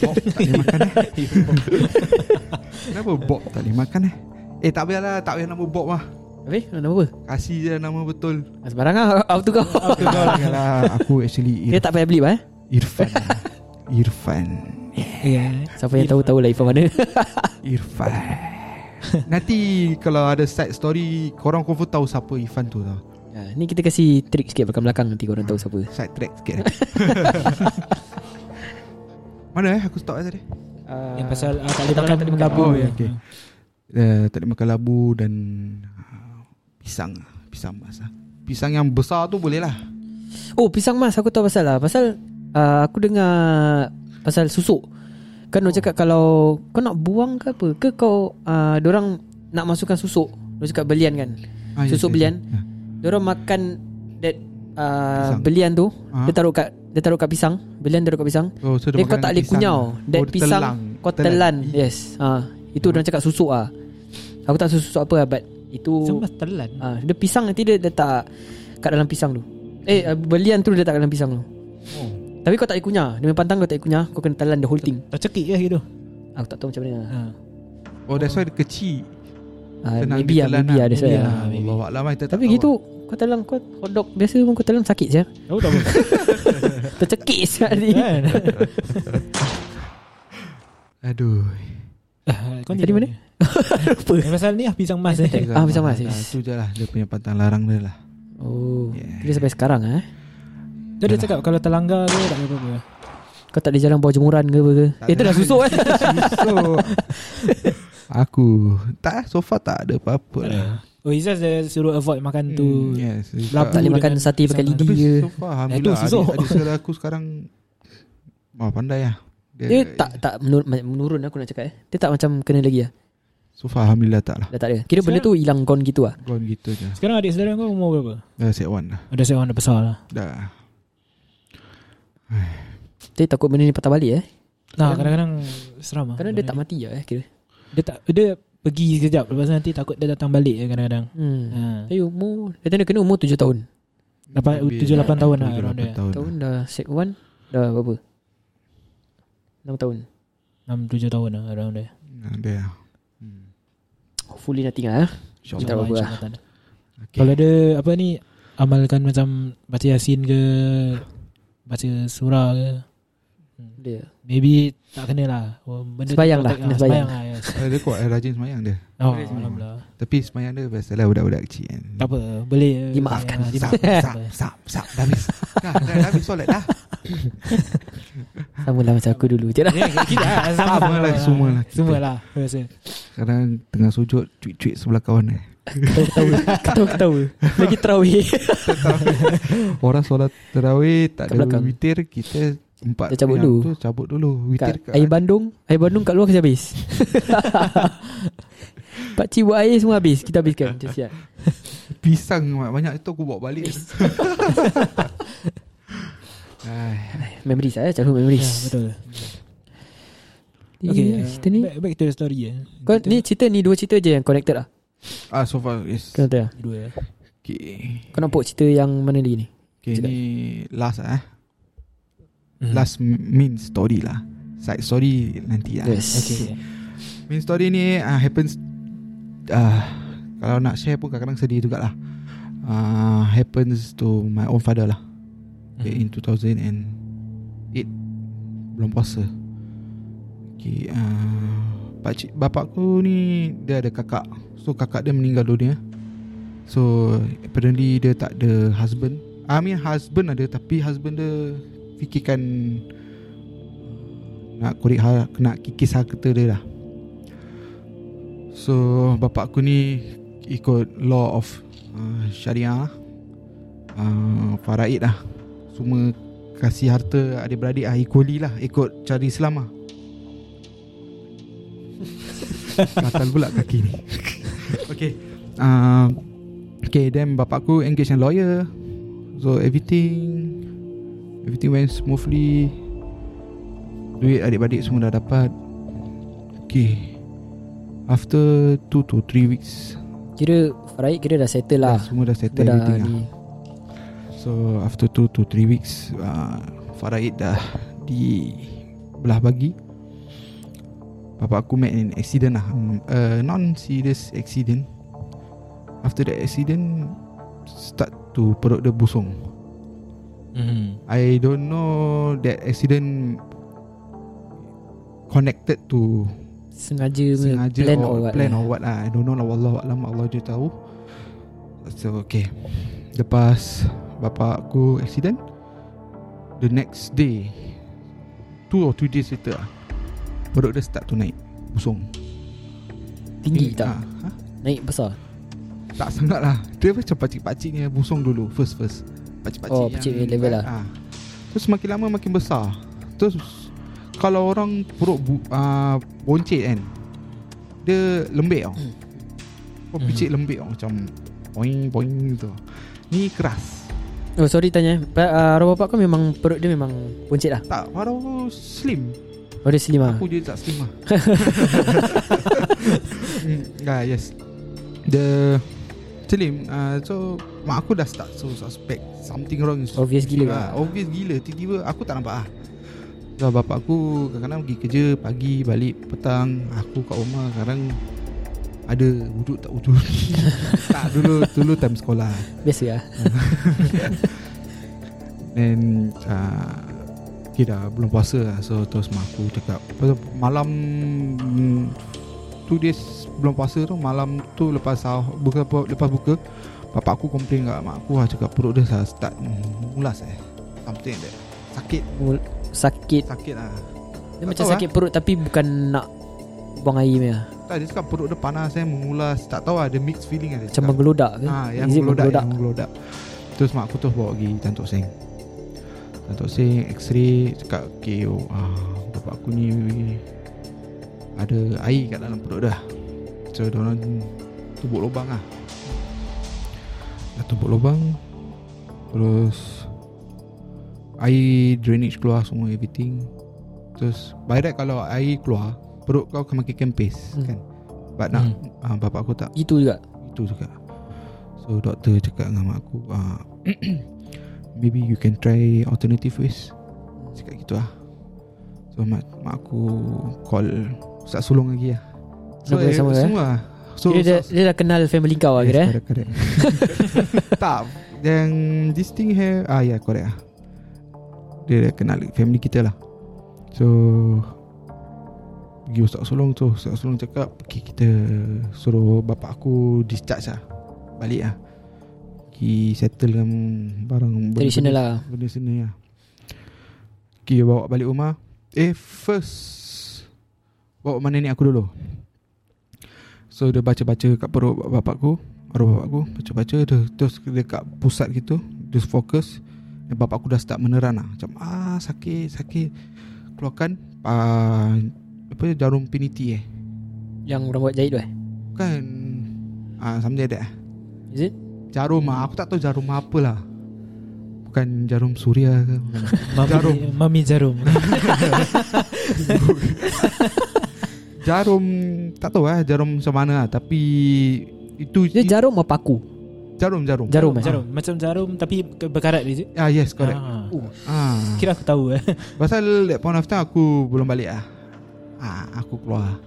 Bob tak boleh makan eh? Kenapa Bob tak boleh makan eh Eh tak payahlah Tak payah nama Bob lah Habis? Nama apa? Kasih je nama betul. Ah, Sembarang lah. Auto kau? Janganlah Aku actually Dia Ir- tak payah beli eh? Irfan. Irfan. Ya Siapa yang tahu-tahu lah Ifan mana. Irfan. Nanti Kalau ada side story Korang confirm tahu Siapa Irfan tu tau. Ya, Ni kita kasih trik sikit belakang-belakang Nanti korang tahu siapa. Side track sikit. Eh. Mana eh? Aku stop eh tadi. Yang pasal ah, tak boleh Tak makan boleh makan Oh, ya. ya, okay. Uh, Tak makan labu Dan uh, Pisang Pisang mas lah. Pisang yang besar tu boleh lah Oh pisang mas Aku tahu pasal lah Pasal uh, Aku dengar Pasal susuk Kan oh. cakap kalau Kau nak buang ke apa Ke kau uh, Diorang Nak masukkan susuk Diorang cakap belian kan ah, Susuk belian. Ya. Diorang makan That uh, Pisang. Belian tu Ah. Dia taruh kat Dia taruh kat pisang Belian taruh kat pisang Oh, so dia Dia kau makan tak boleh kunyau lah. That oh, pisang telang. Kau telan, Ih, Yes ha. Itu diorang cakap susuk ah. Aku tak tahu susuk apa lah But Itu Semua telan Ah, dia pisang nanti dia letak kat dalam pisang tu. Eh, uh, belian tu dia letak kat dalam pisang tu. Oh. Tapi kau tak boleh kunyah. Dia punya pantang kau tak boleh kunyah. Kau kena telan the whole thing. Tercekik je gitu Aku tak tahu macam mana. ha. Oh that's why dia kecil Ah, Senang maybe lah, ditelan maybe lah. lah. That's why. Maybe ah. lah. maybe. Allah Alam kita tak Tapi gitu, kau telan kau hotdog biasa pun kau telan sakit je. Tahu tak apa Tercekik sekali. Kan lah. Aduh kau Tadi mana? Lupa Yang pasal ni ah pisang mas eh Ah, pisang mas, Ah, yes. Itu je lah Dia punya pantang larang dia lah Oh. Yeah. Dia sampai sekarang ah. eh. Dia ada cakap Kalau terlanggar ke Tak ada apa-apa Kau tak ada jalan bawa jemuran ke apa ke? Tak Eh, tu dah susuk eh. So Aku Tak So far tak ada apa-apa lah Oh Izzaz dia suruh avoid makan tu Yes Labu tak boleh makan sate pakai lidi Tapi ke. so far Eh, tu Alhamdulillah susuk. Adik, adik saudara aku sekarang Wah pandai lah Dia tak tak menurun, menurun aku nak cakap eh. Dia tak macam kena lagi ah. So far Alhamdulillah tak lah Dah tak ada. Kira benda tu hilang gone gitu ah. Gone gitu je Sekarang adik saudara kau umur berapa? Dah set one lah Ada seorang dah besar lah Dah Tapi takut benda ni patah balik eh. Nah kadang-kadang Seram lah Kerana dia tak mati lah eh kira. Dia tak Dia pergi sekejap Lepas nanti takut dia datang balik je kadang-kadang Hmm. ha. Tapi umur Dia tanda kena umur 7 tahun Lapan- Lebih tujuh, lah. lapan tahun lah, tahun Tahun dah Sek 1 Dah berapa 6 tahun 6-7 tahun lah Around there Dia hmm. Hopefully nothing lah eh. InsyaAllah Tak apa-apa lah. InsyaAllah tak ada. okay. Kalau ada Apa ni Amalkan macam Baca Yasin ke Baca surah ke Dia Maybe Tak kena lah oh, benda tu Sembayang lah, kena sembayang. lah yes. Eh, Dia kuat eh, rajin semayang dia Oh. Alhamdulillah Tapi semayang dia Biasalah budak-budak kecil kan Tak apa Boleh Dimaafkan. Ah, Sap, Dimaafkan sap, sap, sap Dah habis dah habis solat dah Sama lah macam aku dulu je lah. Ya, kita lah, sama, Sama lah, semua lah. Semua lah Sekarang tengah sujud Cuit-cuit sebelah kawan eh. Ketawa-ketawa. Ketawa-ketawa. Lagi terawih. Orang solat terawih Tak Kat ada belakang. witir Kita Empat Dia cabut dulu. tu Cabut dulu. Witir kat Air Bandung Air Bandung kat luar kasi habis. Pakcik buat air semua habis. Kita habiskan. Macam siap. Pisang banyak itu aku bawa balik Memories lah eh Childhood memories Ya betul Okay Cerita ni back, back to the story eh. Kau ni cerita ni Dua cerita je yang connected lah Ah so far yes. Kau tahu tak? Dua ya Okay Kau nampak cerita yang mana lagi ni Okay Cakap. ni Last lah eh Mhm. Last main story lah Side story nanti lah Yes. Okay. Main story ni uh, happens uh, Kalau nak share pun kadang-kadang sedih jugalah uh, Happens to my own father lah Mhm. in 2008 Belum puasa. Okay uh, Pakcik, bapak aku ni Dia ada kakak. So kakak dia meninggal dunia. So Apparently dia tak ada husband. I mean husband ada Tapi husband dia Fikirkan Nak korek ha, Nak kikis harta dia lah. So Bapak aku ni Ikut law of uh, Syariah uh, Faraid lah Semua Kasih harta adik-beradik lah Equally lah Ikut cara Islam lah Gatal pula kaki ni. Okay. Uh, Okay then bapak aku engage a lawyer. So everything Everything went smoothly. Duit adik-beradik semua dah dapat. Okay. After 2 to 3 weeks. Kira Farid kira dah settle lah. dah, Semua dah settle Dah everything lah. So after 2 to 3 weeks uh, Faraid dah di belah bagi. Bapak aku met an accident lah. Um, uh, Non-serious accident. After that accident Start to perut dia busung. Mhm. I don't know that accident Connected to Sengaja, sengaja plan or, or what. plan or what lah. I don't know lah. Wallah Allah je tahu. So okay. Lepas Bapak aku accident The next day Two or three days later lah Perut dia start to naik Busung Tinggi tak? Ah, ha? Naik besar. Tak sangat lah Dia macam pakcik-pakcik ni Busung dulu First first Pakcik-pakcik Oh, pakcik punya level lah. ah. Terus semakin lama makin besar Terus Kalau orang perut bu, uh, Boncit kan Dia lembik tau Oh Hmm. picit lembik tau Macam Boing boing tu Ni keras Oh sorry tanya. Uh, arwah bapak kau memang perut dia memang puncit lah. Tak Baru slim Oh dia slim lah. Aku je tak slim lah Hmm, ah, Yes The Slim uh, So Mak aku dah start So suspect Something wrong Obvious gila ah, lah. Obvious gila Tiba-tiba aku tak nampak lah So bapak aku Kadang-kadang pergi kerja Pagi balik Petang Aku kat rumah Kadang Ada wuduk tak wuduk? Tak dulu Dulu time sekolah. Biasa lah. Then uh, Okay dah belum puasa lah. So terus mak aku cakap pasal Malam mm, Two days belum puasa tu Malam tu lepas sahur buka, Lepas buka Bapak aku komplain kat mak aku lah Cakap perut dia dah start Mulas eh. Something like that. Sakit. Mul- sakit. Sakit lah. Dia Tak macam sakit perut tapi bukan nak buang air punya. Tak dia cakap perut dia panas eh Mengulas Tak tahu lah Ada mixed feeling lah dia Macam menggelodak ke? Ah, yang Is menggelodak, menggelodak? yang menggelodak. Terus mak aku terus bawa pergi Tantuk Seng. Tantuk Seng X-ray cakap okay, oh, ah, bapak aku ni ada air kat dalam perut dah. So dia orang tumbuk lubang lah. Dah tumbuk lubang terus air drainage keluar semua everything. Terus by that kalau air keluar perut kau akan makin kempis Hmm. kan. But nak ah, bapak aku tak Gitu juga. itu juga So doktor cakap dengan mak aku uh, Maybe you can try alternative ways Cakap gitu lah So mak, mak aku call Ustaz sulung lagi lah So Sama- sama, eh? semua lah So dia, Ustaz- dia dah kenal family kau lah Yes, kira eh? correct, correct. tak Yang This thing here Ah ya yeah, correct lah Dia dah kenal family kita lah So Pergi Ustaz Sulung tu Ustaz Sulung cakap okay, Kita Suruh bapak aku Discharge lah Balik lah. Pergi settle dengan Barang Traditional benda- lah. Benda sini lah Okay bawa balik rumah. Eh first Bawa mana nenek aku dulu. So dia baca-baca kat perut bapak aku Arwah bapak aku Baca-baca. Dia, Terus dia kat pusat gitu Dia fokus. Dan bapak aku dah start meneran lah Macam ah sakit sakit. Keluarkan uh, Apa jarum piniti eh Yang orang buat jahit tu eh Bukan ah, Something like that lah. Is it? Jarum ah, Aku tak tahu jarum apa lah Bukan jarum suria ke. Mami Jarum. Mami jarum Jarum Tak tahu lah Jarum macam mana lah Tapi Itu Dia jarum apa paku? jarum jarum. Jarum eh? Jarum Macam jarum Tapi berkarat dia Ah yes correct. ah. Ah. Kira aku tahu eh Pasal that point of time aku belum balik ah. Ah aku keluar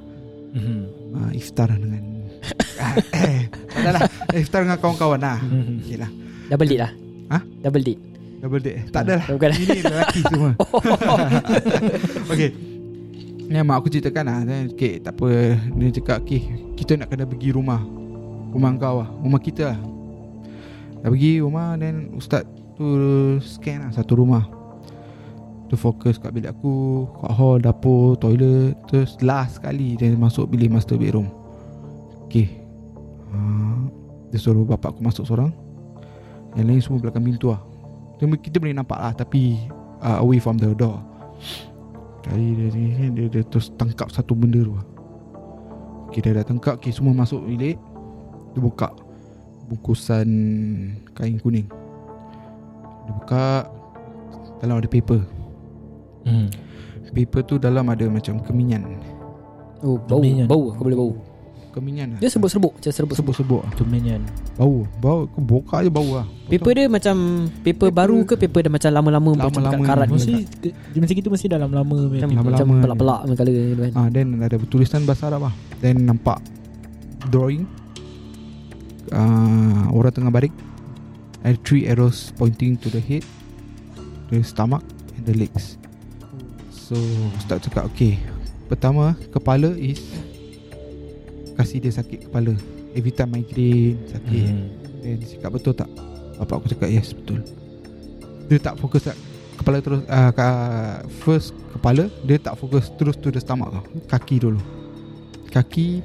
Mhm. ah, iftar dengan ah, eh, tak adalah iftar dengan kawan-kawan lah. Mhm. Okay lah. Double date lah Hah? Double date Double date. Tak ada lah. Bukan Ini lelaki semua. okay. Ni mak aku ceritakan lah Okay tak apa Dia cakap Okay Kita nak kena pergi rumah Rumah kau lah Rumah kita lah Dah pergi rumah Then ustaz tu Scan lah satu rumah Tu fokus kat bilik aku Kat hall Dapur Toilet. Terus last sekali Dia masuk bilik master bedroom. Okay uh, Dia suruh bapak aku masuk seorang. Yang lain semua belakang pintu lah dia, kita boleh nampak lah Tapi uh, Away from the door. Kali dia, dia, dia, dia terus tangkap satu benda tu lah. Okay dia dah tangkap Okay semua masuk bilik. Dia buka Bungkusan Kain kuning. Dia buka Dalam ada paper Hmm. Paper tu dalam ada macam keminyan Oh bau Minyak. Bau aku boleh bau Keminyan lah Dia serbuk-serbuk Macam serbuk-serbuk Sebut-sebut Tu minion Bau Bau Aku buka je bau lah Paper dia macam Paper baru ke Paper dia macam lama-lama Macam Lama-lama kat karat. Mesti dia Macam gitu mesti dalam lama punya Macam, paper. lama-lama macam pelak-pelak punya colour gitu kan Ah, then ada tulisan bahasa Arab lah. Then nampak drawing. Uh, orang tengah baring. Ada three arrows pointing to the head, the stomach and the legs. So Ustaz cakap okay. Pertama kepala is kasih dia sakit kepala. Every time migraine sakit. Hmm. Then dia cakap betul tak? Bapak aku cakap yes betul. Dia tak fokus tak kepala terus uh, first kepala dia tak fokus terus to the stomach tau. Kaki dulu. Kaki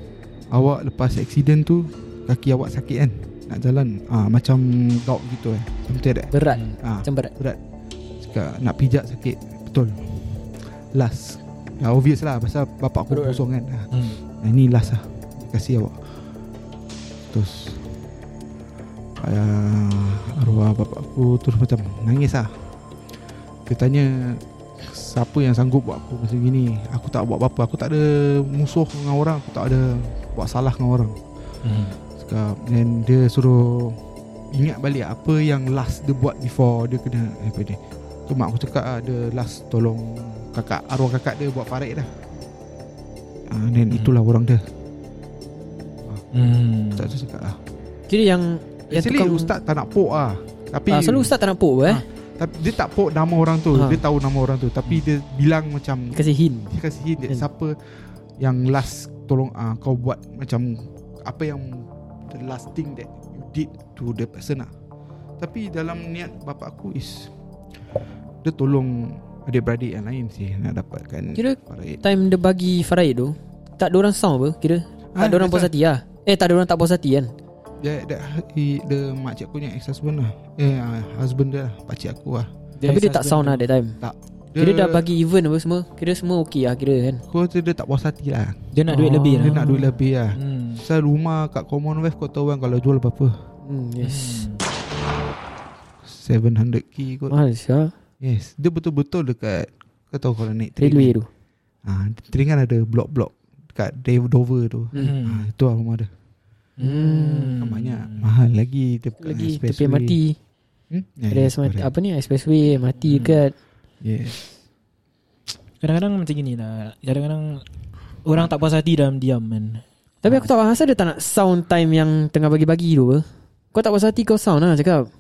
awak lepas accident tu kaki awak sakit kan? Nak jalan ah macam gout gitu eh. Something like that. Berat Ah, Macam berat berat. Cakap nak pijak sakit. Betul. Last. Ya, obvious lah pasal bapak aku Betul. kosong kan. Ah, Hmm. Nah, ini last lah Kasih awak Terus uh, Arwah bapak aku Terus macam nangis lah Dia tanya Siapa yang sanggup buat aku macam gini Aku tak buat apa-apa Aku tak ada musuh dengan orang Aku tak ada buat salah dengan orang Hmm. Cakap Dan dia suruh Ingat balik apa yang last dia buat Before dia kena apa dia Tu mak aku cakap ah, Dia last tolong Kakak Arwah kakak dia buat farid dah Dan Hmm. itulah orang dia Hmm. Ustaz tu cakap ah. Kira yang Yang Actually tukang ustaz tak nak pok ah. Tapi ah, Selalu ustaz tak nak pok eh Ah. tapi dia tak pok nama orang tu. Ha. Dia tahu nama orang tu tapi dia bilang macam Kasih hint dia kasih hint dia, Kan. siapa yang last tolong ah kau buat macam apa yang the last thing that you did to the person lah. Tapi dalam niat bapak aku is dia tolong adik-beradik yang lain sih nak dapatkan Kira faraid. Time dia bagi Faraid tu Tak ada orang sound apa Kira? Tak Ah, ada orang that's puas hati lah Eh tak ada orang tak puas hati kan? Dia, dia, he, the makcik aku ni ex-husband lah. Eh ah, husband dia lah Pakcik aku lah. Tapi dia tak sound lah that time. Tak. Kira dah bagi event apa semua Kira semua okey lah kira kan? Kau tu dia tak puas hati lah. Dia nak duit Oh. lebih lah. Dia nak duit lebih lah. Hmm. Pasal rumah kat Commonwealth kau tahu kan Kalau jual berapa? Hmm, Yes. 700k kot. Mahal sah Yes. Dia betul-betul dekat Kau tahu kalau naik train Railway tu. Ha, Train kan ada blok-blok Dekat Dave Dover tu. Hmm. Hmm. ha, Itu lah rumah dia. Hmm. Kan Banyak. Mahal lagi bukan Lagi tepi MRT hmm? yeah, Ada yes, SMRT correct. Apa ni expressway MRT Hmm. dekat Yes. Kadang-kadang macam gini lah. Kadang-kadang Orang tak puas hati dalam diam kan Tapi aku tak faham Asal dia tak nak sound time Yang tengah bagi-bagi tu apa? Kau tak puas hati kau sound lah cakap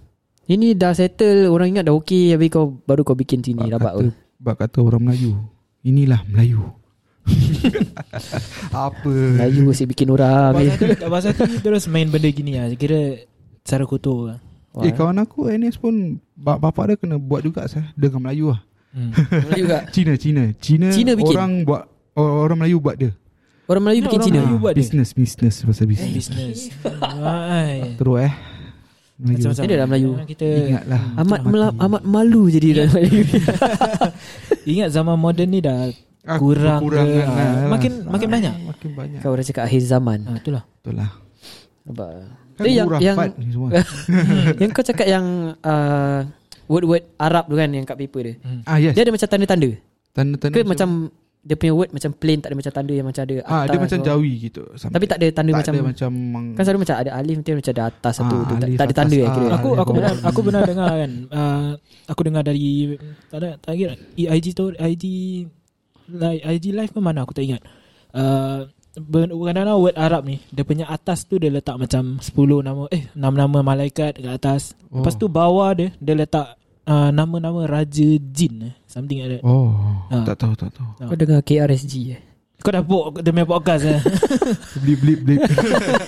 Ini dah settle Orang ingat dah okey Habis kau Baru kau bikin sini Bak Rabat kata, bak kata orang Melayu Inilah Melayu. Apa? Melayu asyik bikin orang puas hati Terus main benda gini lah Kira Cara kotor lah. Wah, Eh kawan aku NS pun bap- Bapak dia kena buat juga sah. Dengan Melayu lah. Hmm. Melayu juga? Cina Cina. Cina, Cina bikin? Orang buat or- Orang Melayu buat dia. Orang Melayu bikin Orang Cina? Melayu buat dia? Business Business Pasal business. Business. Ai. Terus eh Melayu Macam-macam. Ini dah Melayu. Kita Ingatlah. Amat Mati. mela, amat malu jadi Ingat. dalam Melayu. Ingat zaman moden ni dah Ah, kurang kekurangan ke, ah, lah. makin- makin Ah, banyak. Makin banyak. Kau orang cakap akhir zaman? Ah, Itulah. Betul lah Nampak? Kan Tapi yang- yang, Yang kau cakap yang uh, Word-word Arab tu kan Yang kat paper dia. Hmm. Ah yes. Dia ada macam tanda-tanda? Tanda-tanda Ke macam Dia punya word macam plain Tak ada macam tanda Yang macam ada atas Ah, dia macam or- jawi gitu. Tapi tak ada tanda tak macam ada macam Kan selalu macam ada alif Nanti macam ada atas satu Ah, tu. Tak, alif, tak ada tanda ah. kira Aku aku benar aku benar dengar kan. Uh, aku dengar dari tak ada tak ingat IG tu IG live IG live ke mana aku tak ingat. Uh, kadang-kadang word Arab ni dia punya atas tu dia letak macam 10 nama eh 6 nama malaikat kat atas. Oh. Lepas tu bawah dia dia letak uh, nama-nama raja jin eh, something like that. Oh, Ah. tak tahu, tak tahu. Kau dengar KRSG eh Kau dah pok demi podcast eh. Blip blip blip.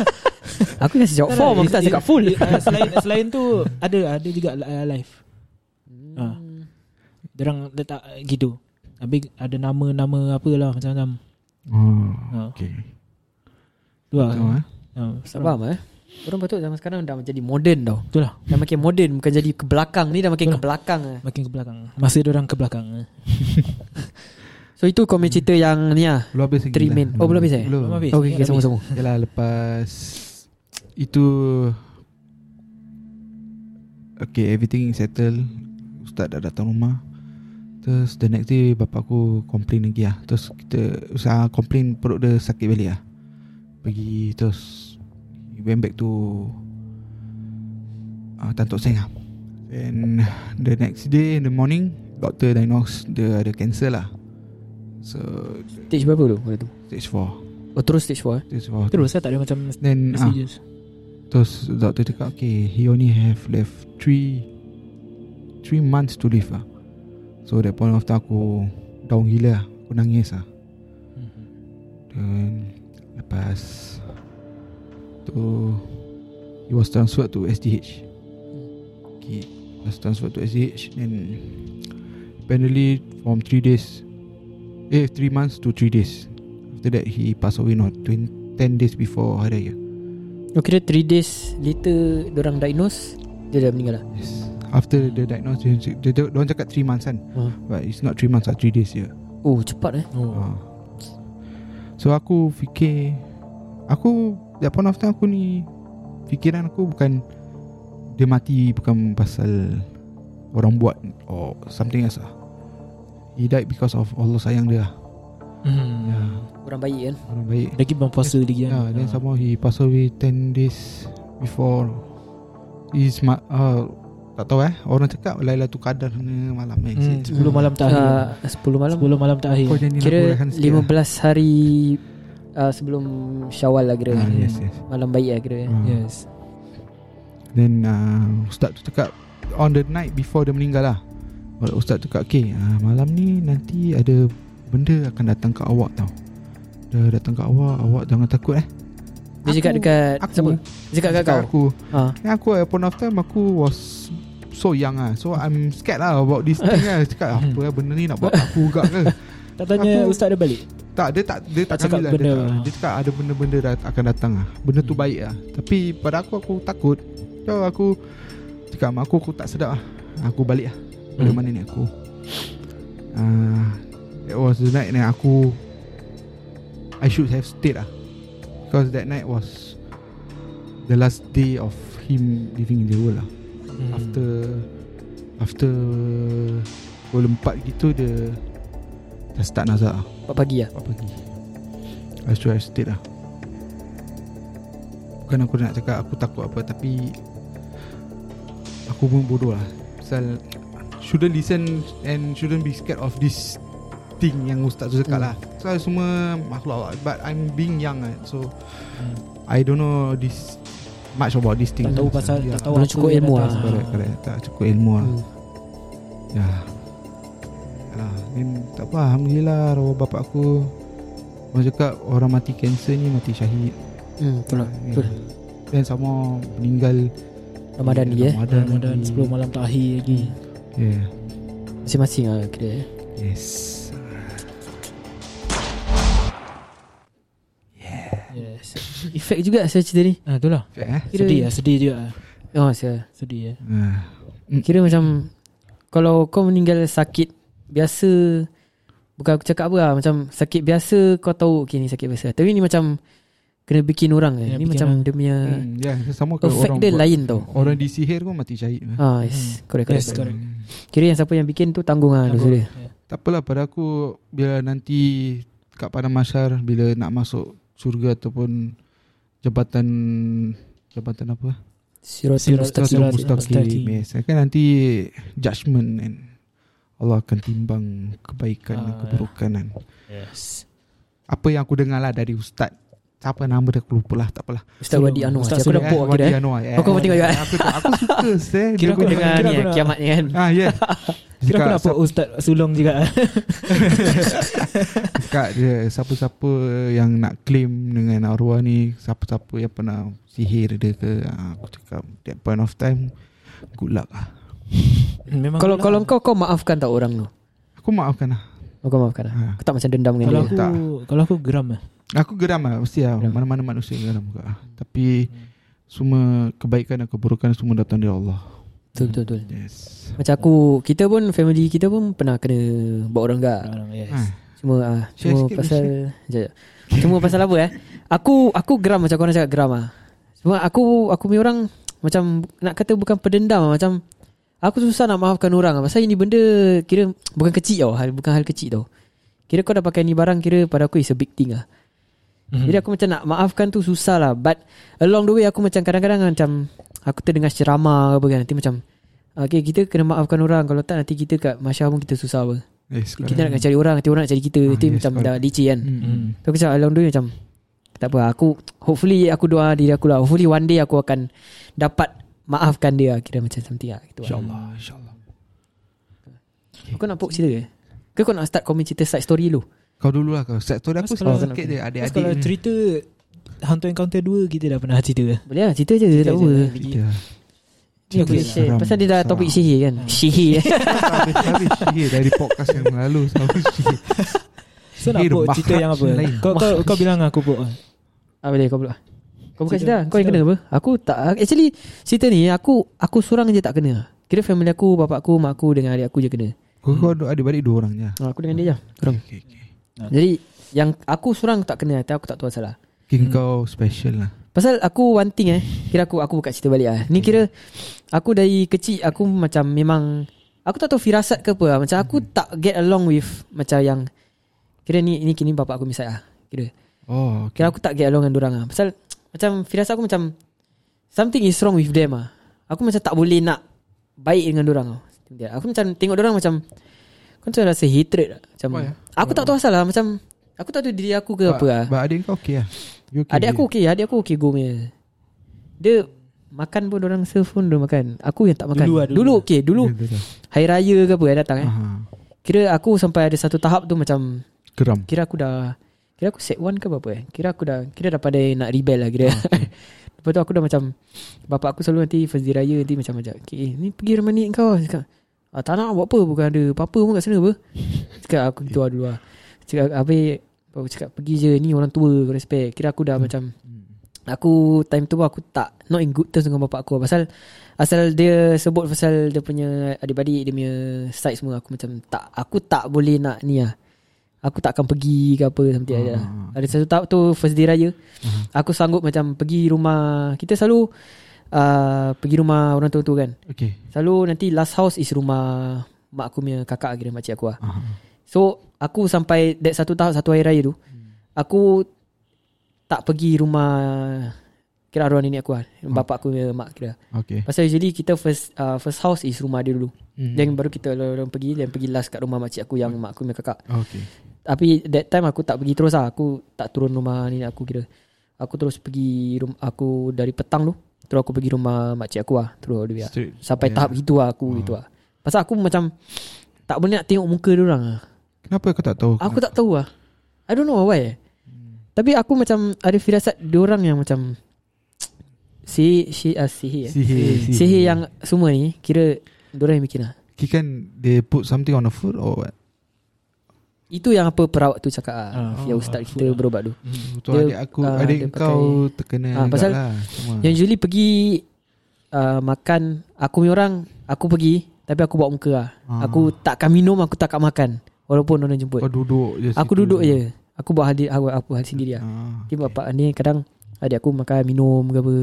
Aku kasi jawab form Aku tak cakap full Uh, selain selain tu ada ada juga uh, live. Ah. Diorang letak uh, gitu. Habis ada nama-nama apa lah macam-macam. oh, Ha. okay. Tu lah. Ha, Tak faham eh Orang patut zaman sekarang Dah menjadi moden tau Tu lah. Dah makin moden Bukan jadi ke belakang Ni dah makin ke Betul. belakang eh. Makin ke belakang. Masa orang ke belakang. eh. So itu punya cerita yang ni lah Belum habis lagi Three lah. Oh, belum habis eh? Belum. Habis. Okay, okay sama-sama Yalah lepas itu Okay everything settle Ustaz dah datang rumah Terus the next day Bapak aku complain lagi lah Terus kita Usaha complain perut dia sakit balik lah Pergi terus went back to uh, Tan Tock Seng lah Then The next day in the morning Doctor diagnose Dia ada cancer lah So Stage berapa tu waktu tu? Stage 4 Oh terus stage 4 eh? Stage 4 Terus lah tak ada macam Then ah. Terus doktor cakap Okay He only have left Three Three months to live lah So that point of time aku Down gila lah Aku nangis lah Mhm. Dan Lepas Tu He was transferred to SDH Okay Was transferred to SDH Then Apparently From 3 days Eh 3 months to 3 days After that he passed away not 20, 10 days before Hari Raya kira 3 days later Diorang diagnose Dia dah meninggal lah Yes. After the diagnosis, dia, dia, dia orang cakap 3 months kan. Hmm. But it's not 3 months lah, 3 days je. Oh cepat eh Oh. Uh. So aku fikir, aku, that point of time aku ni, fikiran aku bukan, dia mati bukan pasal orang buat or something else lah. He died because of Allah sayang dia lah. Hmm. Ya, Orang baik kan orang baik. Lagi berpuasa lagi kan. Yeah, then Ah. some more he passed away 10 days before his ma- uh, tak tahu eh orang cakap Lailatul Qadar ni malam eh. Hmm, 10 malam terakhir. uh, 10 malam 10 malam terakhir. Janji nak Kira kurangkan sikit lah. 15 hari uh, Sebelum Syawal lah kira Ah, yes, yes. Malam baik lah kira Ah. Yes. Then uh, Ustaz tu cakap On the night before dia meninggal lah Ustaz tu cakap Okay uh, malam ni nanti ada Benda akan datang ke awak tau Dia datang ke awak Awak jangan takut eh Dia cakap dekat Aku Siapa? Dia cakap kat Cakap kau aku ha. Then aku at point of time Aku was So young lah So I'm scared lah About this thing lah Cakap apa lah benda ni Nak buat aku juga ke Tak tanya Aku- ustaz dia balik. Tak dia tak Dia tak, Tak cakap lah, benda. dia, tak, dia cakap ada benda-benda dah akan datang lah. Benda tu Hmm. baik lah. Tapi pada aku Aku takut. So aku Cakap mak aku Aku tak sedap lah. Aku balik lah. Balik Hmm. mana ni aku? Uh, That was the night Yang aku I should have stayed lah. Because that night was The last day of Him living in the world lah. Hmm. After After Pukul 4 gitu dia Dah start nazar. lah 4 pagi lah. Empat pagi. I should have stayed lah. Bukan aku nak cakap Aku takut apa Tapi Aku pun bodoh lah. Pasal Shouldn't listen And shouldn't be scared of this Thing yang ustaz tu cakap Hmm. lah. So semua Makhluk Allah But I'm being young kan So Hmm. I don't know this Much about this thing. Tak tahu pasal tak tahu Belum cukup ilmu lah. Correct, correct. Tak cukup ilmu lah. Hmm. Ya Yalah Then tak apa Alhamdulillah Arwah bapak aku Orang cakap Orang mati kanser ni Mati syahid Hmm, betul lah Ya. Betul Dan sama Meninggal Ramadan ni eh Ramadan, Ramadan lagi. 10 malam terakhir lagi. Yeah Masing-masing lah kira eh. Yes Yes. Efek juga saya cerita ni Ah itulah. eh? Kira- Sedih lah, sedih juga. Oh saya Sedih ya. Ah. Kira macam Kalau kau meninggal sakit Biasa Bukan aku cakap apa lah Macam sakit biasa Kau tahu Okay ni sakit biasa Tapi ni macam Kena bikin orang eh. Ya, Ni bikin macam orang. dia punya Hmm, ya, sama ke Effect orang dia buat- lain tau Orang disihir pun mati syahid Ah yes Hmm. Correct correct, Yes, correct. correct. Kira yang siapa yang bikin tu Tanggung lah dosa dia Ya. Tak apalah pada aku bila nanti kat padang mahsyar bila nak masuk syurga ataupun jabatan jabatan apa? Siratul Sirat- mustaqim. sirat- Mustaqim. Yes. Kan nanti judgment kan. Allah akan timbang kebaikan dan Ah. keburukan kan. Yes. Apa yang aku dengar lah dari ustaz Siapa nama dia aku lupa lah Tak apalah Ustaz Wadi Anwar. Ustaz Aku Sulung. nampak Eh, kira. Wadi eh. Anwar, eh. Oh, kau tengok juga, eh? Aku, aku suka saya Kira aku Aku dengar ni aku eh, kiamat ni kan. Ah ya Kira aku nampak Ustaz Sulong juga Cakap dia Siapa-siapa yang nak claim Dengan arwah ni Siapa-siapa yang pernah Sihir dia ke ah, Aku cakap That point of time Good luck lah Memang Kalau aku kalau kau kau maafkan tak orang tu? Aku maafkan lah Oh, kau maafkan lah. Ha. Aku tak macam dendam dengan Kalau dia. aku Tak. Kalau aku geram lah Aku geram lah Mesti lah Geram. Mana-mana manusia geram juga lah. Tapi Semua kebaikan dan keburukan Semua datang dari Allah Betul betul betul. Yes Macam aku kita pun family kita pun pernah kena buat orang gak. Orang- Yes Ah, Cuma ah Share cuma sikit, pasal Sekejap. Cuma pasal apa eh? Aku aku geram macam korang cakap geram ah. Cuma aku aku punya orang macam nak kata bukan pendendam ah, macam aku susah nak maafkan orang. Pasal ini benda kira bukan kecil tau, hal bukan hal kecil tau. Kira kau dah pakai ni barang kira pada aku is a big thing ah. Mhm. Jadi aku macam nak maafkan tu susah lah But along the way aku macam kadang-kadang macam Aku terdengar ceramah ke apa kan Nanti macam Okay kita kena maafkan orang Kalau tak nanti kita kat masyarakat pun kita susah apa Yes Kita nak cari orang Nanti orang nak cari kita Ah, Nanti yes, macam correct. dah licin kan Hmm. Hmm. So aku cakap along the way macam Tak apa aku Hopefully aku doa diri aku lah Hopefully one day aku akan Dapat maafkan dia Kira macam something lah gitu lah. InsyaAllah InsyaAllah Kau nak pok cerita ke? Ke kau nak start komen cerita side story lu? Kau dulu lah kau Set story aku Mas kalau- sikit dia Adik-adik kalau cerita Hantu Encounter 2 Kita dah pernah cerita ke Boleh lah cerita je Tak Cerita apa je. Cerita lah. Ni aku share seram. Pasal dia dah Seram. topik sihir kan Sihir Habis-habis sihir dari podcast yang lalu Selalu sihir So nak cerita yang apa lain. Kau kau, kau bilang aku pok Ah boleh kau pula. Kau bukan Cerita- cerita Kau yang kena cerita. apa? Aku tak Actually Cerita ni Aku aku seorang je tak kena. Kira family aku Bapak aku Mak aku Dengan adik aku je kena. Kau kau ada adik-beradik dua orang je? Ah, Aku dengan dia je Kurang okay, okay. Jadi Yang aku seorang tak kena Tapi aku tak tahu asal lah King kau special lah. Pasal aku one thing eh. Kira aku Aku buka cerita balik lah. Ni kira Aku dari kecil Aku macam memang Aku tak tahu firasat ke apa lah. Macam aku tak get along with Macam yang Kira ni Ni kini bapak aku misal lah Kira. Oh okay. Kira aku tak get along dengan orang lah. Pasal Macam firasat aku macam Something is wrong with them lah Aku macam tak boleh nak Baik dengan orang Aku macam tengok orang macam Kau macam rasa hatred lah Macam Why, ah? Aku tak tahu asal lah. Macam Aku tak tahu diri aku ke apa lah But adik kau okay lah You okay Adik aku okay Adik aku okay go punya. Dia Makan pun orang serve pun dia makan. Aku yang tak makan. Dulu lah, dulu. Dulu okay Dulu. Ya, betul. Hari raya ke apa yang datang eh. Aha. Kira aku sampai ada satu tahap tu macam Geram. Kira aku dah Kira aku set one ke apa eh? Kira aku dah Kira dah pada nak rebel lah kira. Lepas tu aku dah macam Bapak aku selalu nanti First day raya nanti macam macam Okay ni pergi rumah ni kau. Cakap ah, Tak nak buat apa? Bukan ada apa-apa pun kat sana apa? Cakap aku gitu lah dulu lah. Cakap habis Aku cakap pergi je Ni orang tua kau respect. Kira aku dah macam Aku time tu aku tak Not in good terms dengan bapak aku Pasal Asal dia sebut pasal Dia punya adik-adik Dia punya side semua Aku macam tak Aku tak boleh nak ni lah Aku tak akan pergi ke apa Something that lah. Ah. Ada satu tahap tu First day raya Aku sanggup macam Pergi rumah Kita selalu uh, Pergi rumah orang tua tu kan. Okay. Selalu nanti last house is rumah Mak aku punya kakak kira makcik aku lah. Aha. So aku sampai That satu tahap Satu hari raya tu Aku Tak pergi rumah Kira arwah nenek aku lah. Bapak aku punya mak kira. Okay. Pasal usually kita first uh, First house is rumah dia dulu. Hmm. Then baru kita orang pergi Then pergi last kat rumah makcik aku Yang mak aku punya kakak. Okay Tapi that time aku tak pergi terus lah. Aku tak turun rumah nenek aku kira. Aku terus pergi rum- Aku dari petang tu Terus aku pergi rumah makcik aku lah. Terus dia Straight Sampai Yeah. tahap gitu lah aku Oh. gitu lah. Pasal aku macam Tak boleh nak tengok muka dia orang lah. Kenapa kau tak tahu? Aku tak tahu lah. I don't know why. Tapi aku macam Ada firasat Diorang yang macam Si si uh, sihir, eh. Sihir sihir yang semua ni Kira Diorang yang bikin lah. Kira kan They put something on the food Or what Itu yang apa perawat tu cakap Ah, Yang oh, ustaz kita lah. berubat tu. Betul Dia, adik aku ah, Adik dia kau Terkena Ah, pasal lah sama. Yang usually pergi uh, Makan. Aku punya orang Aku pergi Tapi aku bawa muka lah. Ah. Aku takkan minum Aku takkan makan. Walaupun orang jemput. Kau duduk je Aku situ. duduk je. Aku buat hal, aku, aku hal sendiri lah. Ah, Dia bapak ni kadang Adik aku makan minum ke apa.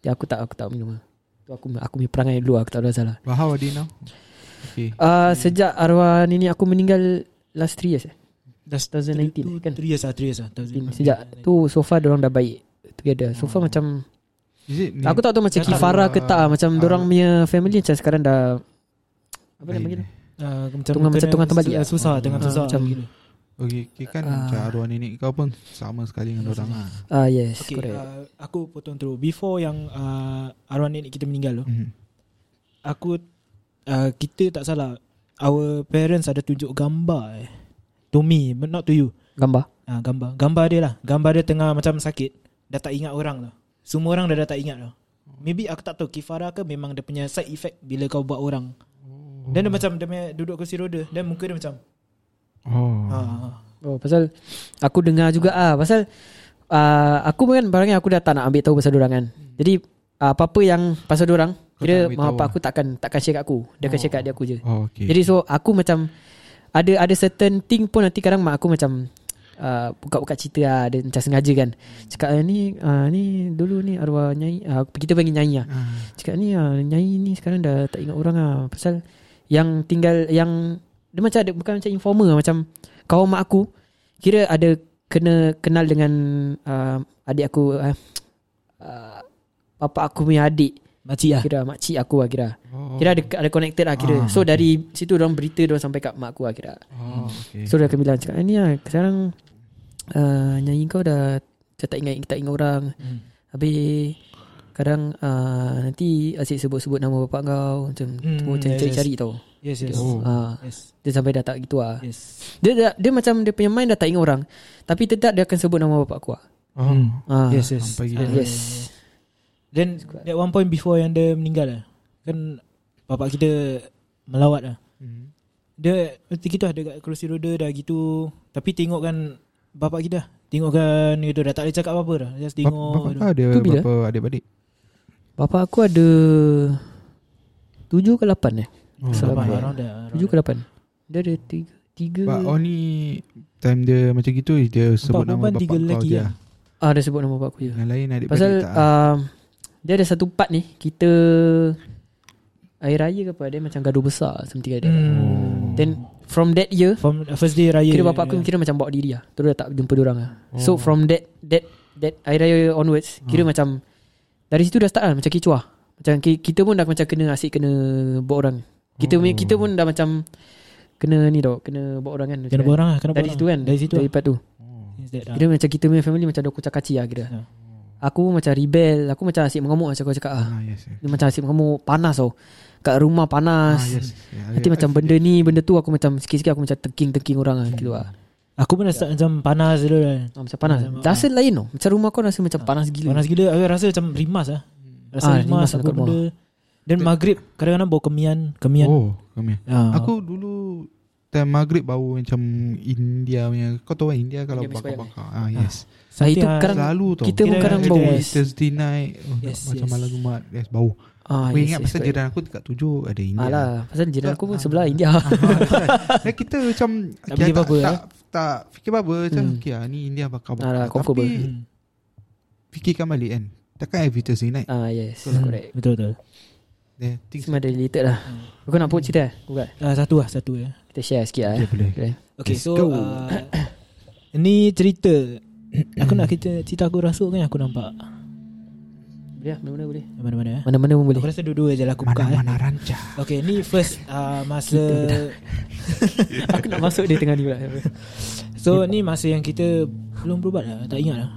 Dia aku tak aku tak minum lah. Tu aku aku punya perangai dulu Aku tak ada salah But how are they now Okay. uh, Sejak arwah nenek aku meninggal Last 3 years eh? That's 2019 kan? 3 years lah 3 years lah Sejak tu so far Diorang dah baik Together So far macam Is it ni? Aku tak tahu macam tak Kifara ke tak ah, Macam ah. dorang punya family Macam sekarang dah Apa nama panggil Uh, macam Tengah- macam tengah terbalik su- lah. Susah Tengah Ah, susah macam- gitu. Okay, okay kan Ah. macam arwah nenek kau pun sama sekali dengan orang lah. Ah yes Okay correct uh, Aku potong terus Before yang uh, Arwah nenek kita meninggal tu Mhm. Aku uh, Kita tak salah Our parents ada tunjuk gambar eh. To me But not to you. Gambar? Ah, gambar. Gambar dia lah. Gambar dia tengah macam sakit. Dah tak ingat orang tu. Semua orang dah, dah tak ingat tu. Maybe aku tak tahu Kifara ke memang dia punya side effect Bila kau buat orang. Dan dia macam Dia duduk kursi roda Dan muka dia macam. Oh. ah, Oh pasal Aku dengar juga ah Pasal uh, Aku kan barangnya Aku dah tak nak ambil tahu pasal dorang kan. Jadi uh, Apa-apa yang Pasal dorang Kau Kira mak bapak lah. aku takkan Takkan share kat aku. Dia akan share kat dia aku je. Oh, okay. Jadi so aku macam Ada ada certain thing pun Nanti kadang mak aku macam uh, Buka-buka cerita lah. Dia macam sengaja kan. Cakap ah, ni uh, Ni dulu ni arwah nyai uh, Kita panggil nyai lah. Ah. Cakap ni ah, Nyai ni sekarang dah tak ingat orang lah. Pasal Yang tinggal Yang Dia macam ada Bukan macam informer Macam Kawan mak aku Kira ada Kena kenal dengan uh, Adik aku uh, uh, Papa aku punya adik Makcik lah Kira makcik aku lah kira Oh. Kira ada, ada connected lah kira Ah, So okay. dari situ Diorang berita Diorang sampai kat mak aku lah kira Oh, okay. So dia akan bilang Cakap ni lah Sekarang uh, Nyai kau dah dah tak ingat tak ingat orang Hmm. Habis Kadang uh, Nanti asyik sebut-sebut nama bapak kau Macam Hmm, Macam yes, cari-cari tau Yes yes Oh. uh, Yes Dia sampai dah tak gitu lah Yes dia, dia, dia macam Dia punya mind dah tak ingat orang Tapi tetap dia akan sebut nama bapak aku lah. Hmm. uh, Yes yes sampai. Ah, Yes Then At one point before yang dia meninggal lah. Kan Bapak kita Melawat lah. Mhm. Dia Nanti kita ada kat kerusi roda dah gitu. Tapi tengok kan Bapak kita Tengok kan gitu Dah tak boleh cakap apa-apa dah. Just tengok Bapak kau ada Tu bila? berapa adik-beradik? Bapak aku ada Tujuh ke lapan eh? Oh, Salah Bapak Bapak. around there, around Tujuh ke lapan. Dia ada tiga Tiga But oh ni Time dia macam gitu Dia sebut Empat nama bapak tiga kau lelaki je lah. Ah dia sebut nama bapak aku je. Yang lain adik-beradik Pasal tak. uh, Dia ada satu part ni Kita Air raya ke apa Dia macam gaduh besar Something like that Hmm. Then From that year From first day raya Kira bapak aku kira macam bawa diri lah Terus dah tak jumpa orang lah So Oh. from that That That air raya onwards Kira Hmm. macam Dari situ dah start lah Macam kecoh lah Macam ki- kita pun dah macam kena Asyik kena Bawa orang Kita Oh. kita pun dah macam Kena ni tau Kena bawa orang kan Kena Macam orang lah Dari situ kan Dari situ Dari part tu that. Kira macam kita punya family Macam dah kucak kaci lah kira Ya. Aku macam rebel. Aku macam asyik mengamuk Macam kau cakap ah. Ah, yes, yes. Dia macam asyik mengamuk Panas tau. Kat rumah Ah, panas yes. Yeah, Nanti I- macam I benda feel ni Benda tu aku macam Sikit-sikit aku macam Teking-teking orang lah Gitu lah Aku pun dah start macam panas dulu lah Ah, Macam panas. Macam- Rasa lain tau. Macam rumah kau rasa macam panas gila. Panas gila. Aku rasa macam rimas lah Rasa Ah, rimas, rimas apa dekat rumah. benda. Dan maghrib Kadang-kadang bawa kemian Kemian. Oh kami. Ah. Aku dulu Time maghrib bau macam India punya Kau tahu kan India kalau bakar-bakar. Ah yes. Ah, itu Something, kadang Selalu tau. Kita pun kadang bau. Yes. Thursday night. Oh, Yes, Macam yes. malam Jumat Yes bau. Ah, Aku yes, ingat yes, pasal correct. jiran aku dekat tujuh Ada India. Alah Pasal jiran aku pun Ah. sebelah India. Dan kita macam Tak kita fikir tak, apa-apa, tak, tak, fikir apa-apa. Macam Hmm. okay lah Ni India bakar-bakar. Alah, comfortable. Tapi Hmm. fikirkan balik kan. Takkan every Thursday night. Ah yes. Hmm. Correct. Betul betul. There things Semua ada related lah. Kau nak put cerita Bukan ah, Satu lah Satu ya Kita share sikit lah Boleh eh. boleh. Okay. Okay so uh, Ni cerita. Aku nak kita cerita aku rasuk kan Aku nampak. Boleh lah Mana-mana boleh. Mana-mana ya Mana-mana pun boleh. Aku rasa dua-dua je lah aku buka eh. Mana-mana ranca Okay ni first uh, Masa Aku nak masuk dia tengah ni pula. So ni masa yang kita Belum berubat lah Tak ingat lah.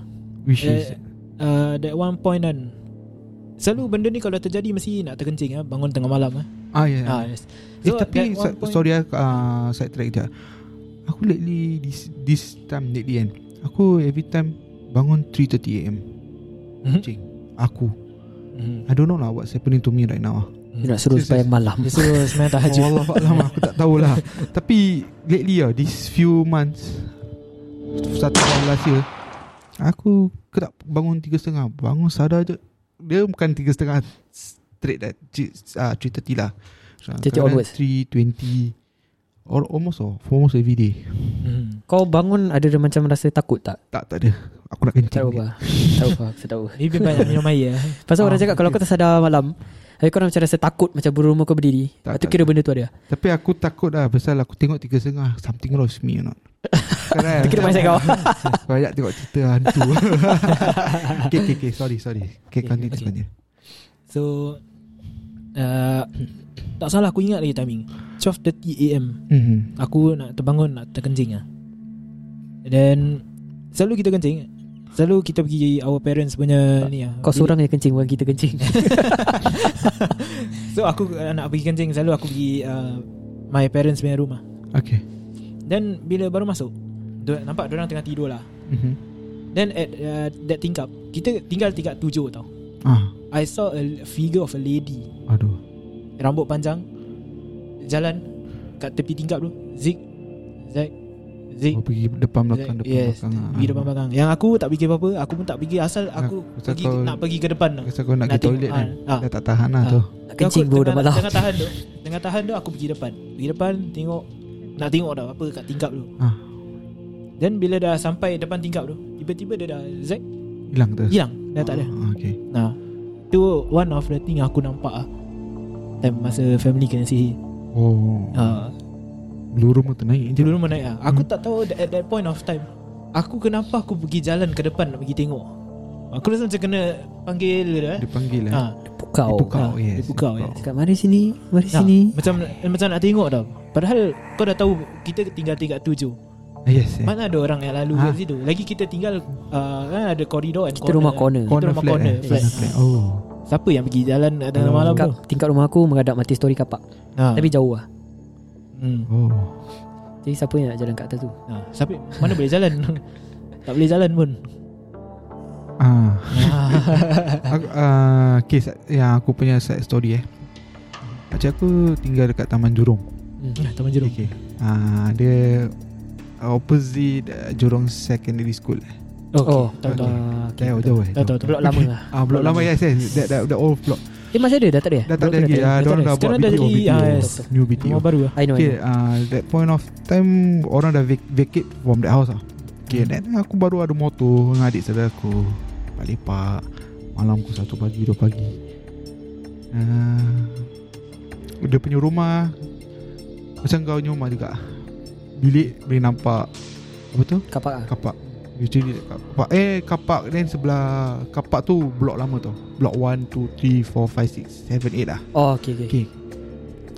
Which is Eh, uh, That one point kan. Selalu benda ni kalau terjadi Mesti nak terkencing lah Bangun tengah malam lah Ah ya. Ah, yes. Eh tapi that one sa- point- Sorry uh, Side track je Aku lately This this time lately kan Aku every time Bangun 3.30am Mhm. Cing Aku. Mhm. I don't know lah What's happening to me right now Dia nak suruh supaya malam. Dia suruh semayang tahajud. Allah Alam Aku tak tahulah Tapi Lately lah These few months Satu tahun last year Aku Kerap bangun tiga setengah? Bangun sadar je. Dia bukan tiga setengah Straight dah uh, 3.30 lah 3:30 onwards. 3.20 Or almost oh, Almost every day. Mhm. Kau bangun ada macam rasa takut tak? Tak tak ada. Aku nak kencing. Tak tahu apa. Tak tahu apa Aku tak tahu. Maybe banyak minum air lah Pasal orang Ah, cakap Kalau okay. kau tersadar malam Tapi korang macam rasa takut Macam berumur kau berdiri. Tak, tu tak, kira benda tu ada. Tapi aku takut lah Pasal aku tengok tiga setengah Something wrong with me or not. Kan Kira mindset kau. Banyak tengok cerita hantu. Okay okay okay. Sorry sorry. Okay continue okay. continue. So uh, Tak salah aku ingat lagi timing. 12.30 am Mhm. Aku nak terbangun Nak terkencing lah Dan Selalu kita kencing. Selalu kita pergi Our parents punya ni lah Kau seorang yang kencing Bukan kita kencing. So aku uh, nak pergi kencing Selalu aku pergi uh, My parents punya rumah Okay. Dan bila baru masuk Nampak orang tengah tidur lah. Mhm. Then at uh, that tingkap Kita tinggal tingkat tujuh tau. Ah, I saw a figure of a lady. Aduh Rambut panjang. Jalan Kat tepi tingkap tu. Zik. Zik. Zik. Kau pergi depan belakang Zik. Depan Yes. belakang ah. Pergi depan belakang. Yang aku tak fikir apa-apa Aku pun tak fikir Asal aku Pasal pergi, kau- Nak pergi ke depan tu. kau nak Nak pergi toilet kan. Ah. Dah tak tahan lah Ah. tu. Nak kencing Aku bro dah malam. Tengah tahan tu. Tengah tahan tu Aku pergi depan. Pergi depan Tengok. Nak tengok dah Apa kat tingkap tu. Ah. Dan bila dah sampai Depan tingkap tu Tiba-tiba dia dah Zack Hilang tu? Hilang. Dah tak ada. Okay Nah. Tu one of the thing Aku nampak ah Time masa family kena sihir. Oh. Uh, Bulu rumah tu naik Dulu rumah naik lah Aku tak tahu that- At that point of time Aku kenapa aku pergi jalan ke depan Nak pergi tengok? Aku rasa macam kena Panggil dia dah eh? Dia panggil lah ha, Pukau Dia pukau Ah, yes dia pukau, dia yes. Cakap mari sini? Mari Ha, sini? Macam macam nak tengok tau. Padahal kau dah tahu Kita tinggal tingkat tujuh. Ah, Yes yes. Mana ada orang yang lalu Ha. kat situ? Lagi kita tinggal uh, Kan ada koridor and Kita rumah corner. Kita rumah flat, corner eh? flat. Corner flat. Oh Siapa yang pergi jalan Dalam Oh. malam tu tingkat, tingkat rumah aku Menghadap mati story kapak ha. Tapi jauh lah hmm. Oh Jadi siapa yang nak jalan kat atas tu ha. Siapa Mana boleh jalan Tak boleh jalan pun Ah, aku, uh, Kes yang aku punya side story eh Macam aku tinggal dekat Taman Jurong hmm. Taman Jeruk Okay uh, Dia Opposite uh, Jurong Secondary School eh. Oh Tahu tahu ah, okay. Jauh eh Tahu tahu tahu Blok lama lah. Ah, blok lama yes yes. That, that, that old block. Eh masih ada? Dah tak ada? Dah tak ada lagi. ah, Dah dah buat BTO, ah. New BTO Rumah baru lah I know, Okay uh, That point of time Orang dah vac- vacate From that house lah Okay then aku baru ada motor Dengan adik saudara aku. Lepak-lepak Malam aku satu pagi Dua pagi. Uh, Dia punya rumah Macam kau punya rumah juga. Bilik boleh nampak. Apa tu? Kapak lah Kapak Usually dekat kapak. Eh kapak Then sebelah Kapak tu Blok lama tu Blok 1, 2, 3, 4, 5, 6, 7, 8 lah. Oh okay okay, Okay.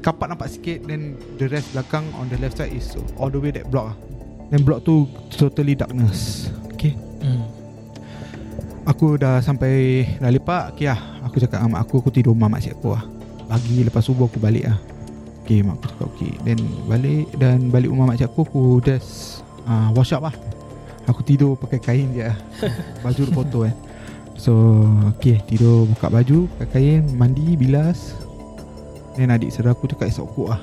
Kapak nampak sikit Then the rest belakang On the left side is All the way that block lah. Then block tu Totally darkness. Okay. Hmm. Aku dah sampai Dah lepak Okay lah. Aku cakap dengan mak aku Aku tidur rumah makcik aku lah. Pagi lepas subuh aku balik lah. Okay mak aku cakap okay. Then balik Dan balik rumah makcik aku Aku just uh, Wash up lah Aku tidur pakai kain je lah. Baju tu kotor eh. So Okay tidur buka baju Pakai kain Mandi bilas. Then adik saudara aku cakap Esok ukuk lah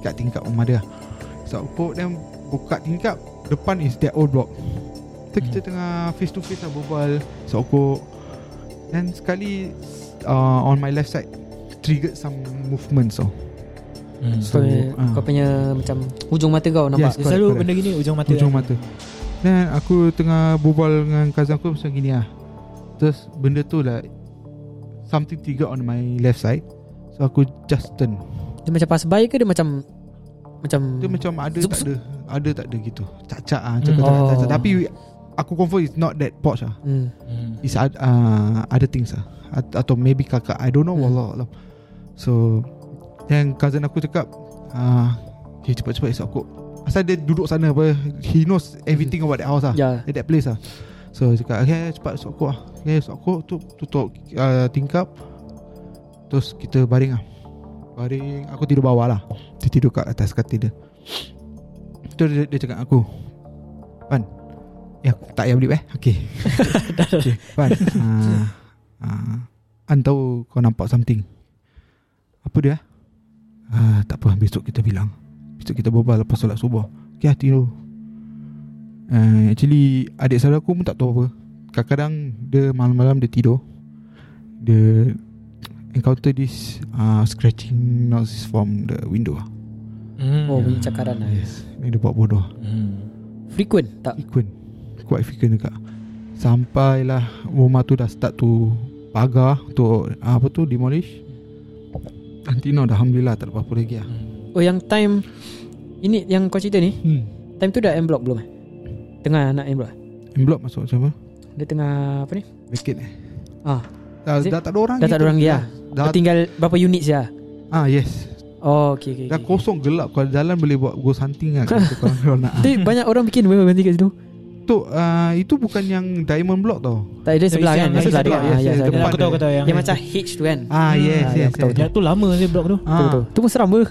Kat tingkap rumah dia Esok ukuk Then buka tingkap Depan is that old block. So kita tengah face to face lah berbual Esok ukuk Dan sekali uh, On my left side Triggered some movements so Hmm. Kau punya, ah. kau punya macam Hujung mata kau nampak. Yes, Dia selalu correct. benda gini Ujung mata Ujung kan? mata Dan aku tengah berbual dengan cousin aku macam gini lah Terus benda tu lah Something trigger on my left side So aku just turn Dia macam pass by ke dia macam Macam Dia macam ada Zup, tak ada Ada tak ada gitu Cacak ah, Hmm. cakap Oh. oh. cacak Tapi aku confirm it's not that posh lah hmm. It's uh, uh, other things lah At- Atau maybe kakak I don't know Hmm. Wallah alam. So Yang cousin aku cakap uh, Okay cepat-cepat esok aku Asal dia duduk sana apa He knows everything about that house lah. Ya. At that place lah. So dia cakap Okay cepat esok aku lah. Okay esok aku tu, Tutup uh, tingkap. Terus kita baring lah. Baring Aku tidur bawah lah. Dia tidur kat atas katil dia. Terus dia, dia cakap aku Pan Ya aku tak payah beli eh. Okay, okay Pan uh, uh, An tahu kau nampak something. Apa dia uh, Tak apa besok kita bilang Besok kita berbual lepas solat subuh. Okay hati tu uh, Actually Adik saudara aku pun tak tahu apa. Kadang-kadang Dia malam-malam dia tidur. Dia Encounter this uh, Scratching noise from the window. Hmm. Oh bunyi cakaran lah Yes Ni dia buat bodoh. Hmm. Frequent tak? Frequent. Quite frequent juga. Sampailah Rumah tu dah start to Pagar Tu Apa tu Demolish. Until now dah Alhamdulillah tak ada apa-apa lagi lah Oh yang time Ini yang kau cerita ni hmm. Time tu dah M block belum eh? Tengah nak M block In block masuk macam apa? Dia tengah Apa ni? Vacate eh Ah, Dah, dah tak ada orang Dah tak ada orang lagi lah Dah, Tinggal berapa unit je lah ah yes. Oh okay, okay, Dah okay. kosong gelap. Kalau jalan boleh buat ghost hunting lah Tapi banyak orang bikin Memang berhenti kat situ tu, uh, Itu bukan yang diamond block tau Tak ada sebelah kan Yang sebelah dia sebelah, ah, yes, yes, yes, ada. depan Aku tahu aku tahu yang Yang macam H tu kan Ah Ah, yes ya, yes, aku tahu, yes. Yang tu lama je blok tu Ah. Tu pun seram ber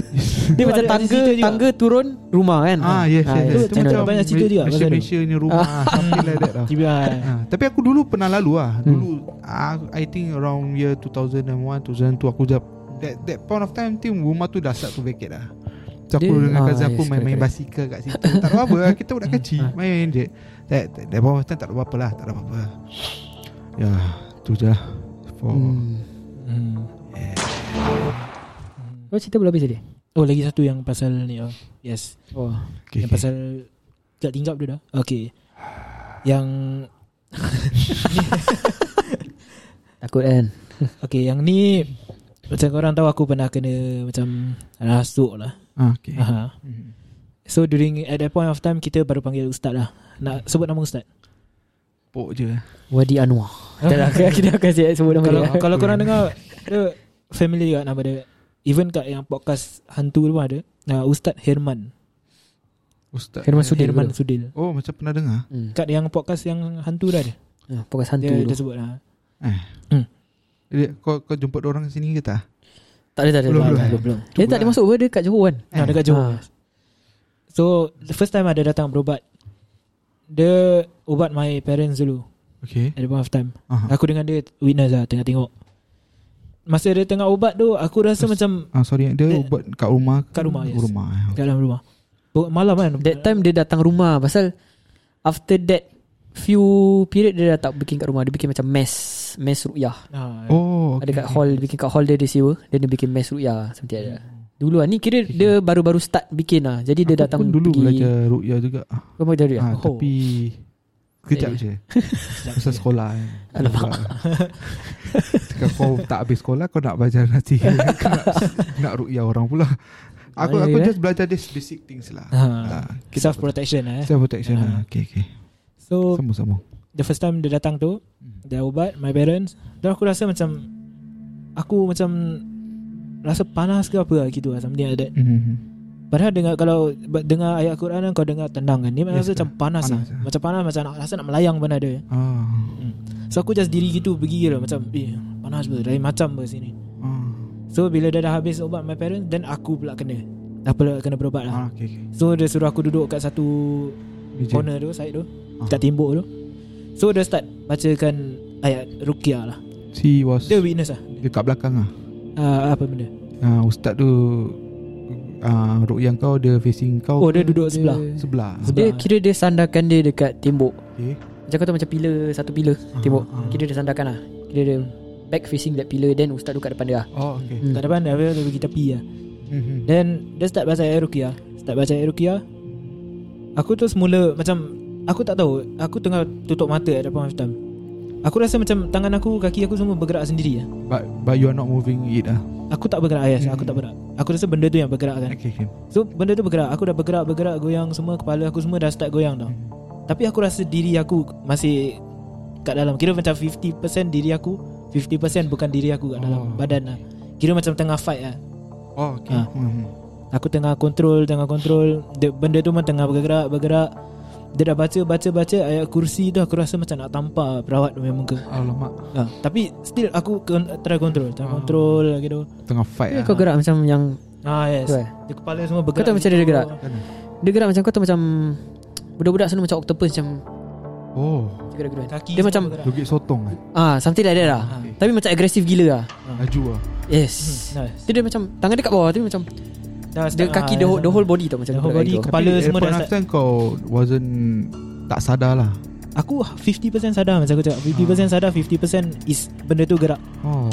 Dia macam tangga. Tangga turun Rumah kan Ah yes Ah, yes, yes. yes. Tu macam banyak cerita juga pasal tu. Malaysia ni rumah Something like that lah Tiba Ah, tapi aku dulu pernah lalu lah Hmm. Dulu ah, I think around year 2001 2002 Aku jap that, that point of time Tim rumah tu dah start to vacate lah So aku Dia- dengan ah, cousin aku yes, main-main correct, basikal kat situ. Tak ada apa-apa lah Kita budak kecil. Ah. Main je. Tak ada apa-apa lah Tak ada apa-apa. Ya Tu je lah. For hmm. hmm. Kau cerita belum habis tadi? Oh lagi satu yang pasal ni oh. Yes. Oh. Okay, Yang okay. pasal Tak tinggap tu dah. Okay. Yang Takut kan? Okay yang ni Macam korang tahu aku pernah kena Macam Rasuk lah ah, okay. Aha. Hmm. So during At that point of time Kita baru panggil ustaz lah. Nak sebut nama ustaz? Pok je. Wadi Anwar. Tak lah Kita akan sebut nama Kalau dia. kalau korang dengar Dia Family juga nama dia. Even kat yang podcast Hantu tu pun ada. Uh, Ustaz Herman. Ustaz Herman Sudil Herman? Sudil. Oh macam pernah dengar? Hmm. Kat yang podcast yang hantu dah ada. Ah, Podcast hantu Dia, tu. dia sebut lah. Dia, kau, kau jemput orang sini ke tak? Tak ada tak ada Belum, tak ada, belum. ada, belum Dia tak ada masuk Dia kat Johor kan Nah, dekat Johor. Ah. So the first time ada datang berubat Dia ubat my parents dulu Okay At the point of time Aha. Aku dengan dia witness lah Tengah tengok Masa dia tengah ubat tu Aku rasa Terus- macam Ah, sorry, dia Dia- buat kat rumah? Kat rumah, yes. Rumah eh. Kat dalam rumah Oh, Malam kan That time dia datang rumah Pasal After that Few period Dia dah tak bikin kat rumah Dia bikin macam mess Mess ru'yah. Ah, Oh Ada kat hall Bikin kat hall dia dia sewa Dan dia bikin mess ru'yah Seperti ada Dulu lah Ni kira dia baru-baru start bikin lah. Jadi dia Aku datang pun dulu pergi belajar rukyah juga. Kau mau jadi ah, ah, Oh. Tapi Sekejap Eh. je. Masa sekolah kan. Alamak. Ketika kau tak habis sekolah Kau nak belajar nanti. Kau nak, nak rukyah orang pula. Aku Ah, aku ya, just belajar this basic things lah. Ah, Ah, kita Self protection lah eh. Self protection Ah. lah Okay okay. So Sama-sama The first time dia datang tu Dia ubat My parents Dan aku rasa macam Aku macam Rasa panas ke apa lah Gitu lah Something like that mm-hmm. Padahal dengar Kalau Dengar ayat Quran kan Kau dengar tenang kan Ni Yes, rasa macam panas, panas, lah. ah. Macam panas Macam nak, rasa nak melayang pun ada ah. So aku just diri gitu Pergi lah Macam eh Panas ber Lain macam ber sini Ah. So bila dia dah habis ubat my parents Then aku pula kena Dah pula kena berubat lah Ah, okay, okay. So dia suruh aku duduk kat satu. Corner tu Side tu Ah. Kat timbuk tu So dia start Bacakan Ayat Rukiah lah. She was Dia witness lah. Dekat belakang lah. Uh, Apa benda? Uh, Ustaz tu uh, Rukyah kau Dia facing kau Oh dia duduk sebelah. Sebelah. Dia kira dia sandarkan dia dekat tembok. Okay Macam kau tahu macam pillar Satu pillar Ah, Tembok. ah. Kira dia sandarkan lah. Kira dia Back facing that pillar Then ustaz duduk kat depan dia lah. Oh okay Hmm. Kat depan dia Dia pergi tepi lah. Mm-hmm. Then Dia start baca ayat Rukiah Start baca ayat Rukiah Aku tu semula Macam Aku tak tahu. Aku tengah tutup mata At that point of time. Aku rasa macam Tangan aku Kaki aku semua bergerak sendiri lah. But, but you are not moving it lah Aku tak bergerak yes, Aku tak bergerak. Aku rasa benda tu yang bergerak kan. Okay, okay. So benda tu bergerak. Aku dah bergerak Bergerak goyang semua Kepala aku semua dah start goyang tau. Tapi aku rasa diri aku Masih Kat dalam. Kira macam 50% diri aku 50% bukan diri aku kat dalam Oh. Badan lah Kira macam tengah fight lah Oh okay. Ah. mm-hmm. Aku tengah kontrol Tengah kontrol Dia- Benda tu pun tengah bergerak Bergerak Dia dah baca Baca baca Ayat kursi tu Aku rasa macam nak tampar Perawat tu punya muka Alamak ha. Tapi still aku Try control Try Ah. control gitu Tengah fight lah kau gerak macam yang Ah yes Tu eh? Dia kepala semua Kau bergerak tahu macam dia gerak? Kan? Dia gerak macam kau tahu macam Budak-budak sana macam octopus macam Oh gerak-gerak. Kaki Dia macam bergerak. Joget sotong kan Ah, something like that lah. Ah. Tapi macam agresif gila lah. Laju lah Yes. Hmm, nice. Dia, dia macam tangan dia kat bawah tapi macam Dah dia kaki ah, the whole, yes. the whole body tau macam The whole body. Kepala Tapi semua dah start. time kau Wasn't Tak sadar lah Aku 50% sadar macam aku cakap 50% sadar 50% is benda tu gerak Oh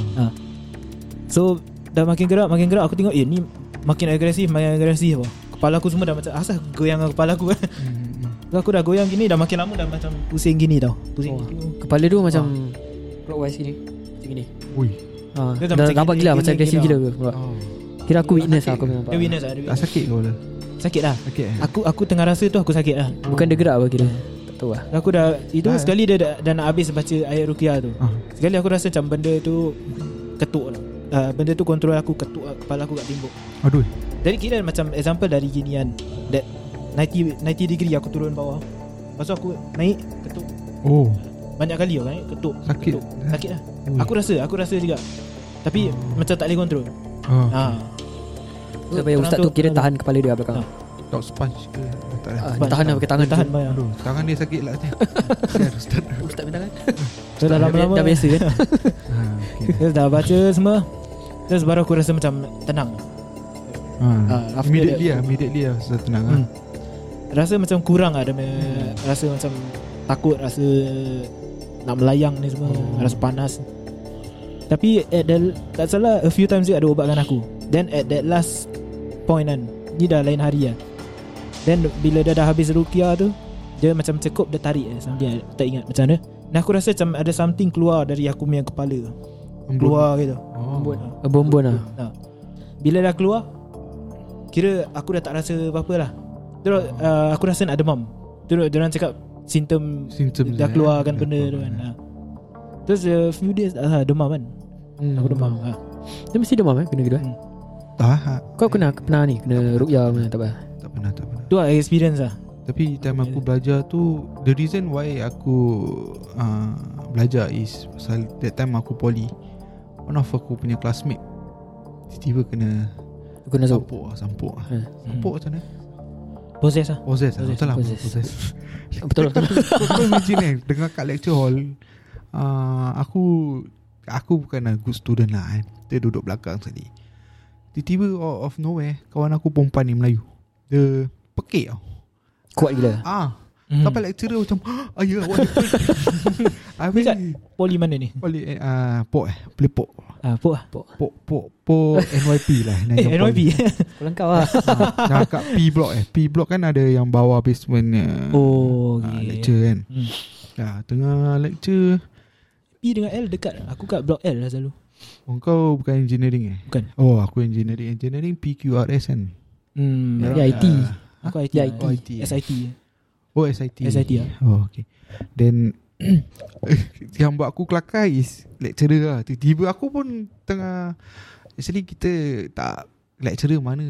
So dah makin gerak makin gerak aku tengok eh ni makin agresif makin agresif apa. Kepala aku semua dah macam asal goyang dengan kepala aku kan. mm-hmm. aku dah goyang gini dah makin lama dah macam pusing gini tau. Pusing. Oh. Kepala dia macam clockwise gini. Macam gini. Ui Ah, Dia dah macam nampak gila- gila Macam gila- agresif gila. gila ke Oh. Kira aku witness lah Aku memang Dia witness lah dia Tak witness. sakit kau lah. Sakit lah Sakit eh? Aku aku tengah rasa tu Aku sakit lah Bukan dia gerak apa kira Tak tahu lah Aku dah Itu Ah. sekali dia dah, dah nak habis Baca ayat rukiah tu Ah. Sekali aku rasa macam Benda tu Ketuk lah uh, Benda tu kontrol aku Ketuk lah kepala aku kat timbuk Aduh. Jadi kira macam Example dari ginian That 90 90 degree aku turun bawah Lepas tu aku naik Ketuk Oh. Banyak kali aku naik Ketuk Sakit. ketuk. Sakit lah Ui. Aku rasa Aku rasa juga Tapi macam tak boleh kontrol Oh. ha. Sampai ustaz tu kira tahan kepala dia kat belakang Ah. Dog sponge ke? Tak ada. Ah, Dia tahan lah pakai tangan Tahan banyak Aduh, tangan dia sakit lah. Ustaz. Ustaz minta tangan So dah lama-lama Dah biasa kan Ha, okay. Terus dah baca semua Terus baru aku rasa macam Tenang Ha. Ah, after Immediately lah, immediately lah Ustaz tenang hmm. ah. Rasa macam kurang lah dia punya, Rasa macam Takut Rasa Nak melayang ni semua Oh. Rasa panas Tapi at the, Tak salah A few times dia ada ubatkan aku Then at that last Point kan. Ni dah lain hari lah. Then bila dia dah habis rukiah tu Dia macam cekup Dia tarik eh, Something I tak ingat macam mana. Dan aku rasa macam Ada something keluar Dari aku punya kepala. Keluar gitu. Oh. Bombon lah. Ha. Bila dah keluar Kira aku dah tak rasa apa-apa lah. Terus uh, aku rasa nak demam. Terus dia orang cakap Simptom Symptoms Dah keluarkan Dah benda tu keluar. kan ha. Terus uh, few days uh, demam kan. Hmm. Aku demam. Ha. Dia mesti demam eh Kena gitu eh. Hmm. Tak ha. Kau kena pernah ni Kena rukyah mana tak apa Tak pernah, tak pernah. Tu lah experience lah. Tapi time aku belajar tu The reason why aku uh, Belajar is Pasal that time aku poly One of aku punya classmate Tiba-tiba kena Kena Sampuk lah Sampuk lah. Hmm. Sampuk macam mana? Possess lah. Possess lah Betul lah possess. Betul betul. Kau, imagine kan Dengar kat lecture hall uh, Aku Aku bukan a good student lah kan Dia duduk belakang tadi Tiba-tiba out of nowhere Kawan aku perempuan ni Melayu. Dia Pekik tau. Kuat gila? Ah, hmm. Sampai lecturer macam Ayah what happened Habis Dekat Poli mana ni? Balik uh, Pok eh Pelepok ah, Pok lah Pok. Pok Pok NYP lah. Eh NYP Kalau kau lah ha, Dah kat P block eh. P block kan ada yang bawah basement uh, Oh uh, okay. Lecture kan. Hmm. Ya tengah lecture. P dengan L dekat. Aku kat blok L lah selalu Oh kau bukan engineering eh Bukan Oh aku engineering Engineering PQRS kan hmm. Ya, IT. Aku IT Ya. IT. Oh, IT. SIT Oh SIT SIT lah. Oh okay Then Yang buat aku kelakar is Lecturer lah Tiba-tiba aku pun Tengah Actually kita Tak Lecturer mana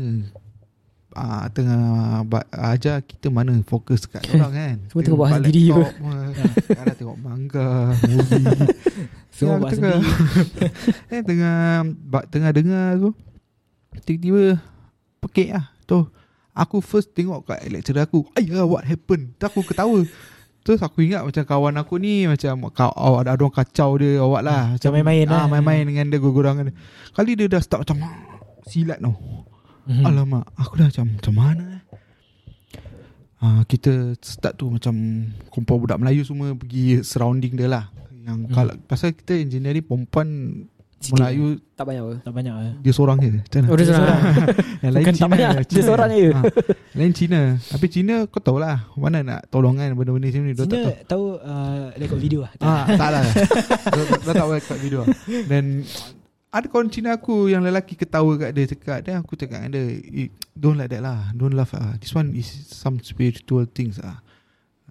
uh, Tengah ba- Ajar kita mana Fokus kat orang kan. Semua tengok bahas buat diri laptop, uh, Kadang tengok manga Movie. Semua buat tengah, eh, tengah Tengah dengar tu Tiba-tiba Pekik lah. Tu Aku first tengok kat lecturer aku Ayah what happened? Tu aku ketawa. Terus aku ingat macam kawan aku ni Macam kau, oh, ada, orang kacau dia awak lah. Macam main-main ah, lah. Main-main dengan dia Gurang-gurang dia. Kali dia dah start macam Silat tau hmm. Alamak Aku dah macam Macam mana eh Ah, kita start tu macam kumpul budak Melayu semua pergi surrounding dia lah. Yang Hmm. kalau pasal kita engineering perempuan Sikit. Melayu Tak banyak apa Tak banyak lah dia seorang je. Macam mana? Oh dia seorang Yang lain Bukan tak Cina. banyak, dia Cina. seorang je. Ha, lain Cina. Tapi Cina kau tahu lah mana nak tolong kan benda-benda macam ni. Dia tak Cina tahu. tahu uh, Rekod video lah Ah, tak lah. Dia dia tak buat kat video. Dan ada kawan Cina aku yang lelaki ketawa kat dia cakap dan aku cakap dengan dia "Eh, don't like that lah. Don't laugh ah this one is some spiritual things ah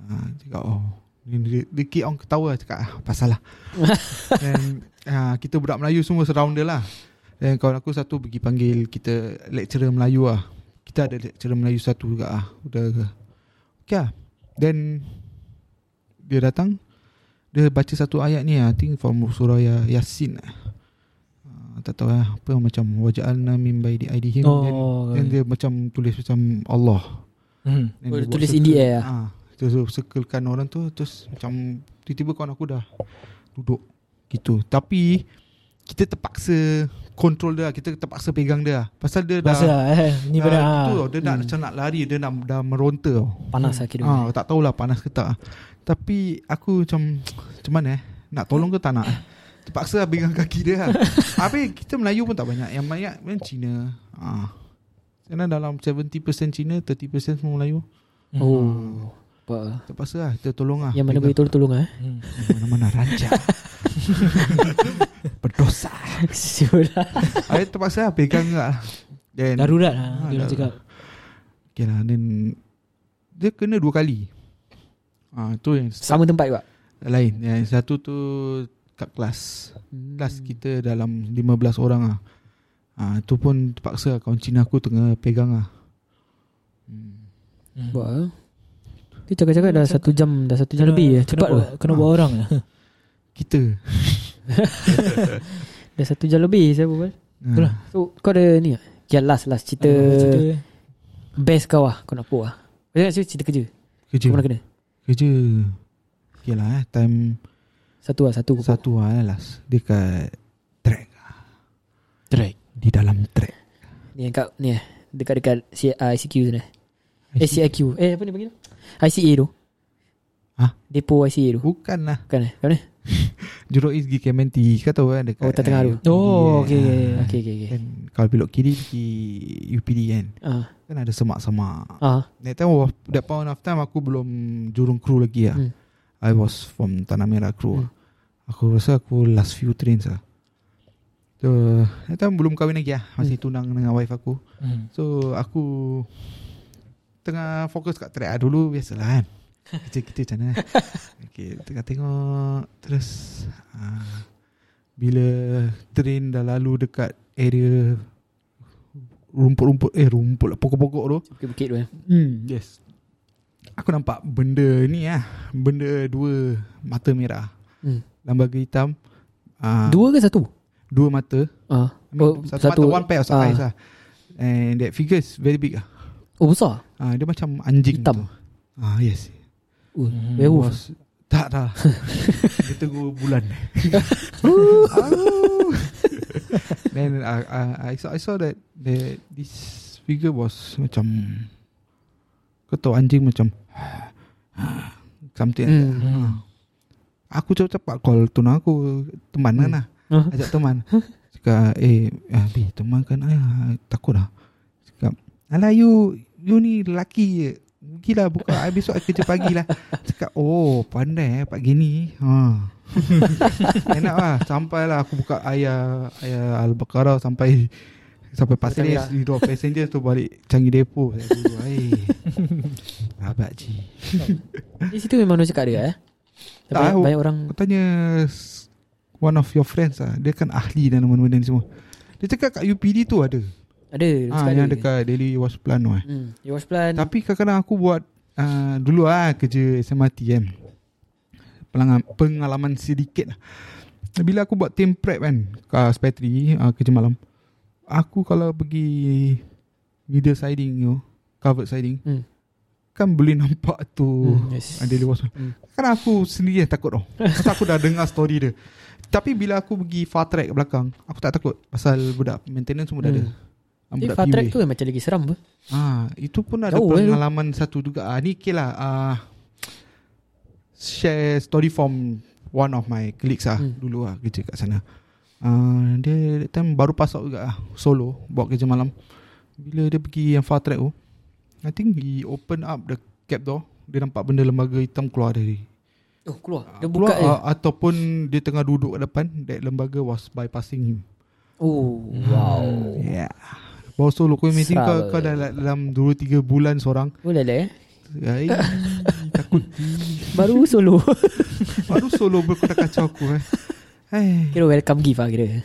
ah cakap oh. Dia, dia, keep on ketawa cakap ah pasal lah. Dan ah, kita budak Melayu semua surround dia lah. Dan kawan aku satu pergi panggil kita lecturer Melayu lah. Kita ada lecturer Melayu satu juga ah udah okay lah. Then dia datang. Dia baca satu ayat ni ah, I think from surah Ya- Yasin. ah. Ah, tak tahu lah apa macam waja'alna min baidi aidihim Oh then dia macam tulis macam Allah hmm. Oh, dia tulis circle. in the air lah. ah, Terus circlekan orang tu Terus macam Tiba-tiba kawan aku dah Duduk Gitu Tapi Kita terpaksa Control dia lah. Kita terpaksa pegang dia lah. Pasal dia dah Rasa lah eh. Ni dah, pada tu ah. tau, Dia nak macam nak lari Dia dah, dah meronta Panas lah kira Ah, tak tahulah panas ke tak. Tapi aku macam macam mana eh? Nak tolong ke tak nak? Terpaksa lah pegang kaki dia lah. Habis kita Melayu pun tak banyak. Yang banyak kan Cina. Ah. Karena dalam 70% Cina, 30% semua Melayu. Oh Apa Terpaksa lah kita tolong lah. Yang mana boleh tolong-tolong lah eh Hmm. Yang mana-mana rancak. Berdosa lah I terpaksa lah pegang lah Then Darurat lah Ah, Dia orang cakap Okay lah Then Dia kena dua kali Ah tu yang Sama tempat juga lain Yang satu tu Kat kelas. Kelas kita dalam 15 orang lah. Ah tu pun terpaksa kawan Cina aku tengah pegang lah. Hmm. Buat lah Dia cakap-cakap dah satu jam Dah satu jam Kena- lebih ya Cepat lah Kena Ah. buat orang Kita. Dah satu jam lebih saya berbual. Ah. Itulah. So kau ada ni? Ya last last cerita Cerita. Best kau lah Kau nak apa lah. Kau nak cerita kerja? Kerja. Kau pernah kena? Kerja. Okay lah eh. Time Satu lah Satu kau Satu lah eh, last. Dekat Track. Track? Di dalam track. Ni yang kat Ni eh. Dekat-dekat C- uh, ICQ sana Eh CIQ Eh apa ni panggil ICA tu. Hah? Depo ICA tu. Bukan lah. Bukan eh? Kat mana Jurong East pergi Kementi Kau tahu kan? Dekat Oh, tengah tu. Oh, okay, ah. okay, okay. Okay. Kan kalau belok kiri pergi UPD kan? Ah, Kan ada semak-semak. Ah, That time That point of time Aku belum Jurong crew lagi lah. Hmm. I was from Tanah Merah crew Hmm. Aku rasa aku last few trains lah So That time belum kahwin lagi lah Masih tunang dengan wife aku. Hmm. So aku Tengah fokus kat track lah Dulu biasalah kan. Kerja kita macam mana? Okay tengah tengok Terus uh, Bila Train dah lalu dekat Area Rumput-rumput Eh rumput lah Pokok-pokok tu. Bukit-bukit tu eh? Hmm Yes Aku nampak benda ni lah Benda dua Mata merah Hmm. Lambaga hitam uh, Dua ke satu Dua mata Ah, I mean, Oh, satu, satu- mata One pair of ah. eyes lah And that figure is very big lah Oh besar Ah, dia macam anjing Hitam? tu. Ah, yes. uh, Hmm. Werewolf Was, tak tak. dia tunggu bulan. Au. Then uh, uh, I saw I saw that that this figure was macam kau tahu anjing macam something. like. Ah. Aku cepat-cepat call tunang aku teman kan Hmm. lah. Ah. Ajak teman. Cakap eh ah, Bi teman kan ayah takut lah. Cakap alah you you ni lelaki. Pergilah buka I besok I kerja pagi lah Cakap oh pandai eh Pak Gini ha. Enak lah Sampai lah aku buka ayah Ayah Al-Baqarah Sampai Sampai Pasir Ris lah. Di drop passenger tu balik Changi Depo. Abad Ji Di situ memang orang cakap dia eh Tak, banyak, orang Aku tanya One of your friends lah Dia kan ahli dalam benda-benda ni semua Dia cakap kat UPD tu ada Ada dia ah, Yang ada. dekat Daily Wash Plan tu eh. hmm. Watch plan Tapi kadang-kadang aku buat uh, Dulu lah kerja SMRT kan Pelanggan, Pengalaman sedikit lah Bila aku buat team prep kan Spare 3 uh, Kerja malam Aku kalau pergi Middle siding know, Covered siding Hmm. Kan boleh nampak tu Hmm, yes. Wash Plan Hmm. Kadang aku sendiri yang takut tau Pasal aku dah dengar story dia Tapi bila aku pergi far track kat belakang Aku tak takut Pasal budak maintenance semua dah ada Hmm. Ah, Eh, Budak fast track tu macam lagi seram apa Ah, itu pun ada Jauh, eh, tu. pengalaman satu juga. Ah, ni okay lah. Ah, share story from one of my colleagues ah Hmm. dulu ah kerja kat sana. Ah, dia that time baru pass out juga ah, solo buat kerja malam. Bila dia pergi yang far track tu, I think he open up the cab door. Dia nampak benda lembaga hitam keluar dari Oh keluar ah, Dia buka je ah, ataupun dia tengah duduk kat depan that lembaga was bypassing him. Oh wow Yeah. Bawa solo kau imagine kau, kau dah dalam 2 3 bulan seorang Boleh lah eh Ai, takut Baru solo Baru solo kau dah kacau aku eh. Hai, Kira welcome gift lah kira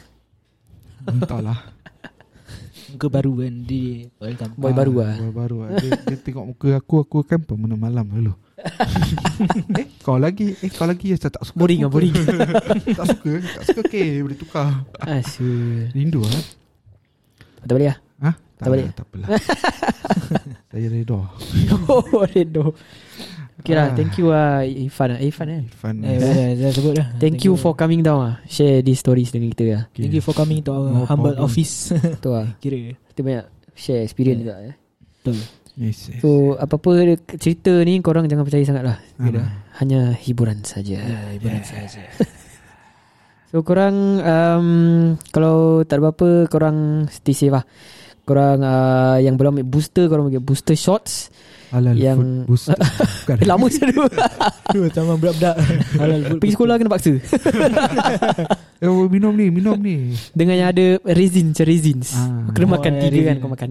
entahlah. Muka baru kan Dia welcome Boy baru lah Boy baru lah. Dia, dia tengok muka aku, aku kan pemenang malam dulu. eh, kau lagi. Eh, kau lagi ya tak suka. Boring lah boring tak suka. Tak suka okay, boleh tukar. Asyik Rindu ah. Tak boleh lah Ha? Tak boleh. Tak apalah. Saya redha. Oh Redo Okay lah Ah. Thank you lah Irfan. Lah Irfan eh? Irfan. Eh, dah, dah sebut dah. Thank you for coming down lah Share these stories dengan kita lah Okay. Thank you for coming to our No humble problem. office. Tu lah Kira. Kita banyak share experience juga eh. Betul. Yes, yes. So apa-apa cerita ni Korang jangan percaya sangat lah. Ah. Hanya hiburan saja. Ya ibarat saja. So korang um, Kalau tak ada apa-apa Korang stay safe lah Korang uh, Yang belum ambil booster Korang ambil booster shots Halal Yang- food booster. Bukan. Lama dulu Tu zaman budak-budak Halal food Pergi sekolah kena paksa Eh, minum ni, minum ni. Dengan yang ada resin Macam resins Ah. Kena Oh, makan tiga kan resin. Kau makan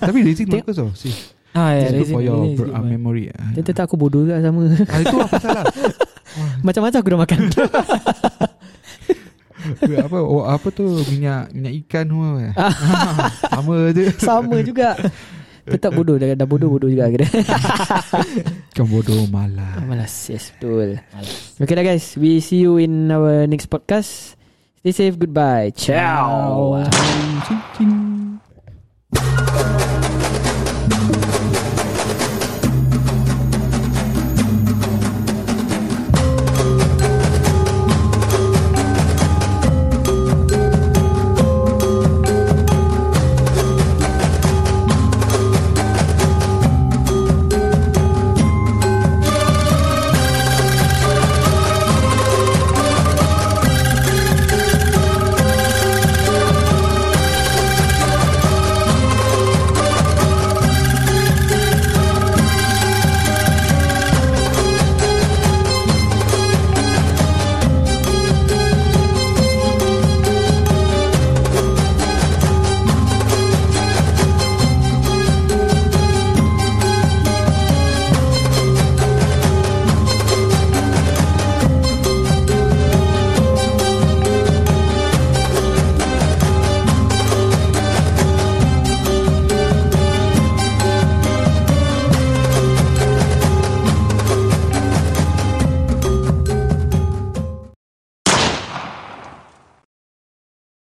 Tapi resin Tengok- bagus tau. See. Ah ya good resin for your resin bro- uh, memory. ah. Dia tetap aku bodoh juga sama Ah, itu apa salah? Macam-macam aku dah makan apa oh, apa tu minyak minyak ikan semua. eh? Sama je. Sama juga Tetap bodoh dah, dah bodoh bodoh juga kena. Kau bodoh malas. Malas yes betul. Malas. Okay lah guys, we see you in our next podcast. Stay safe, goodbye. Ciao. Ciao. Ciao.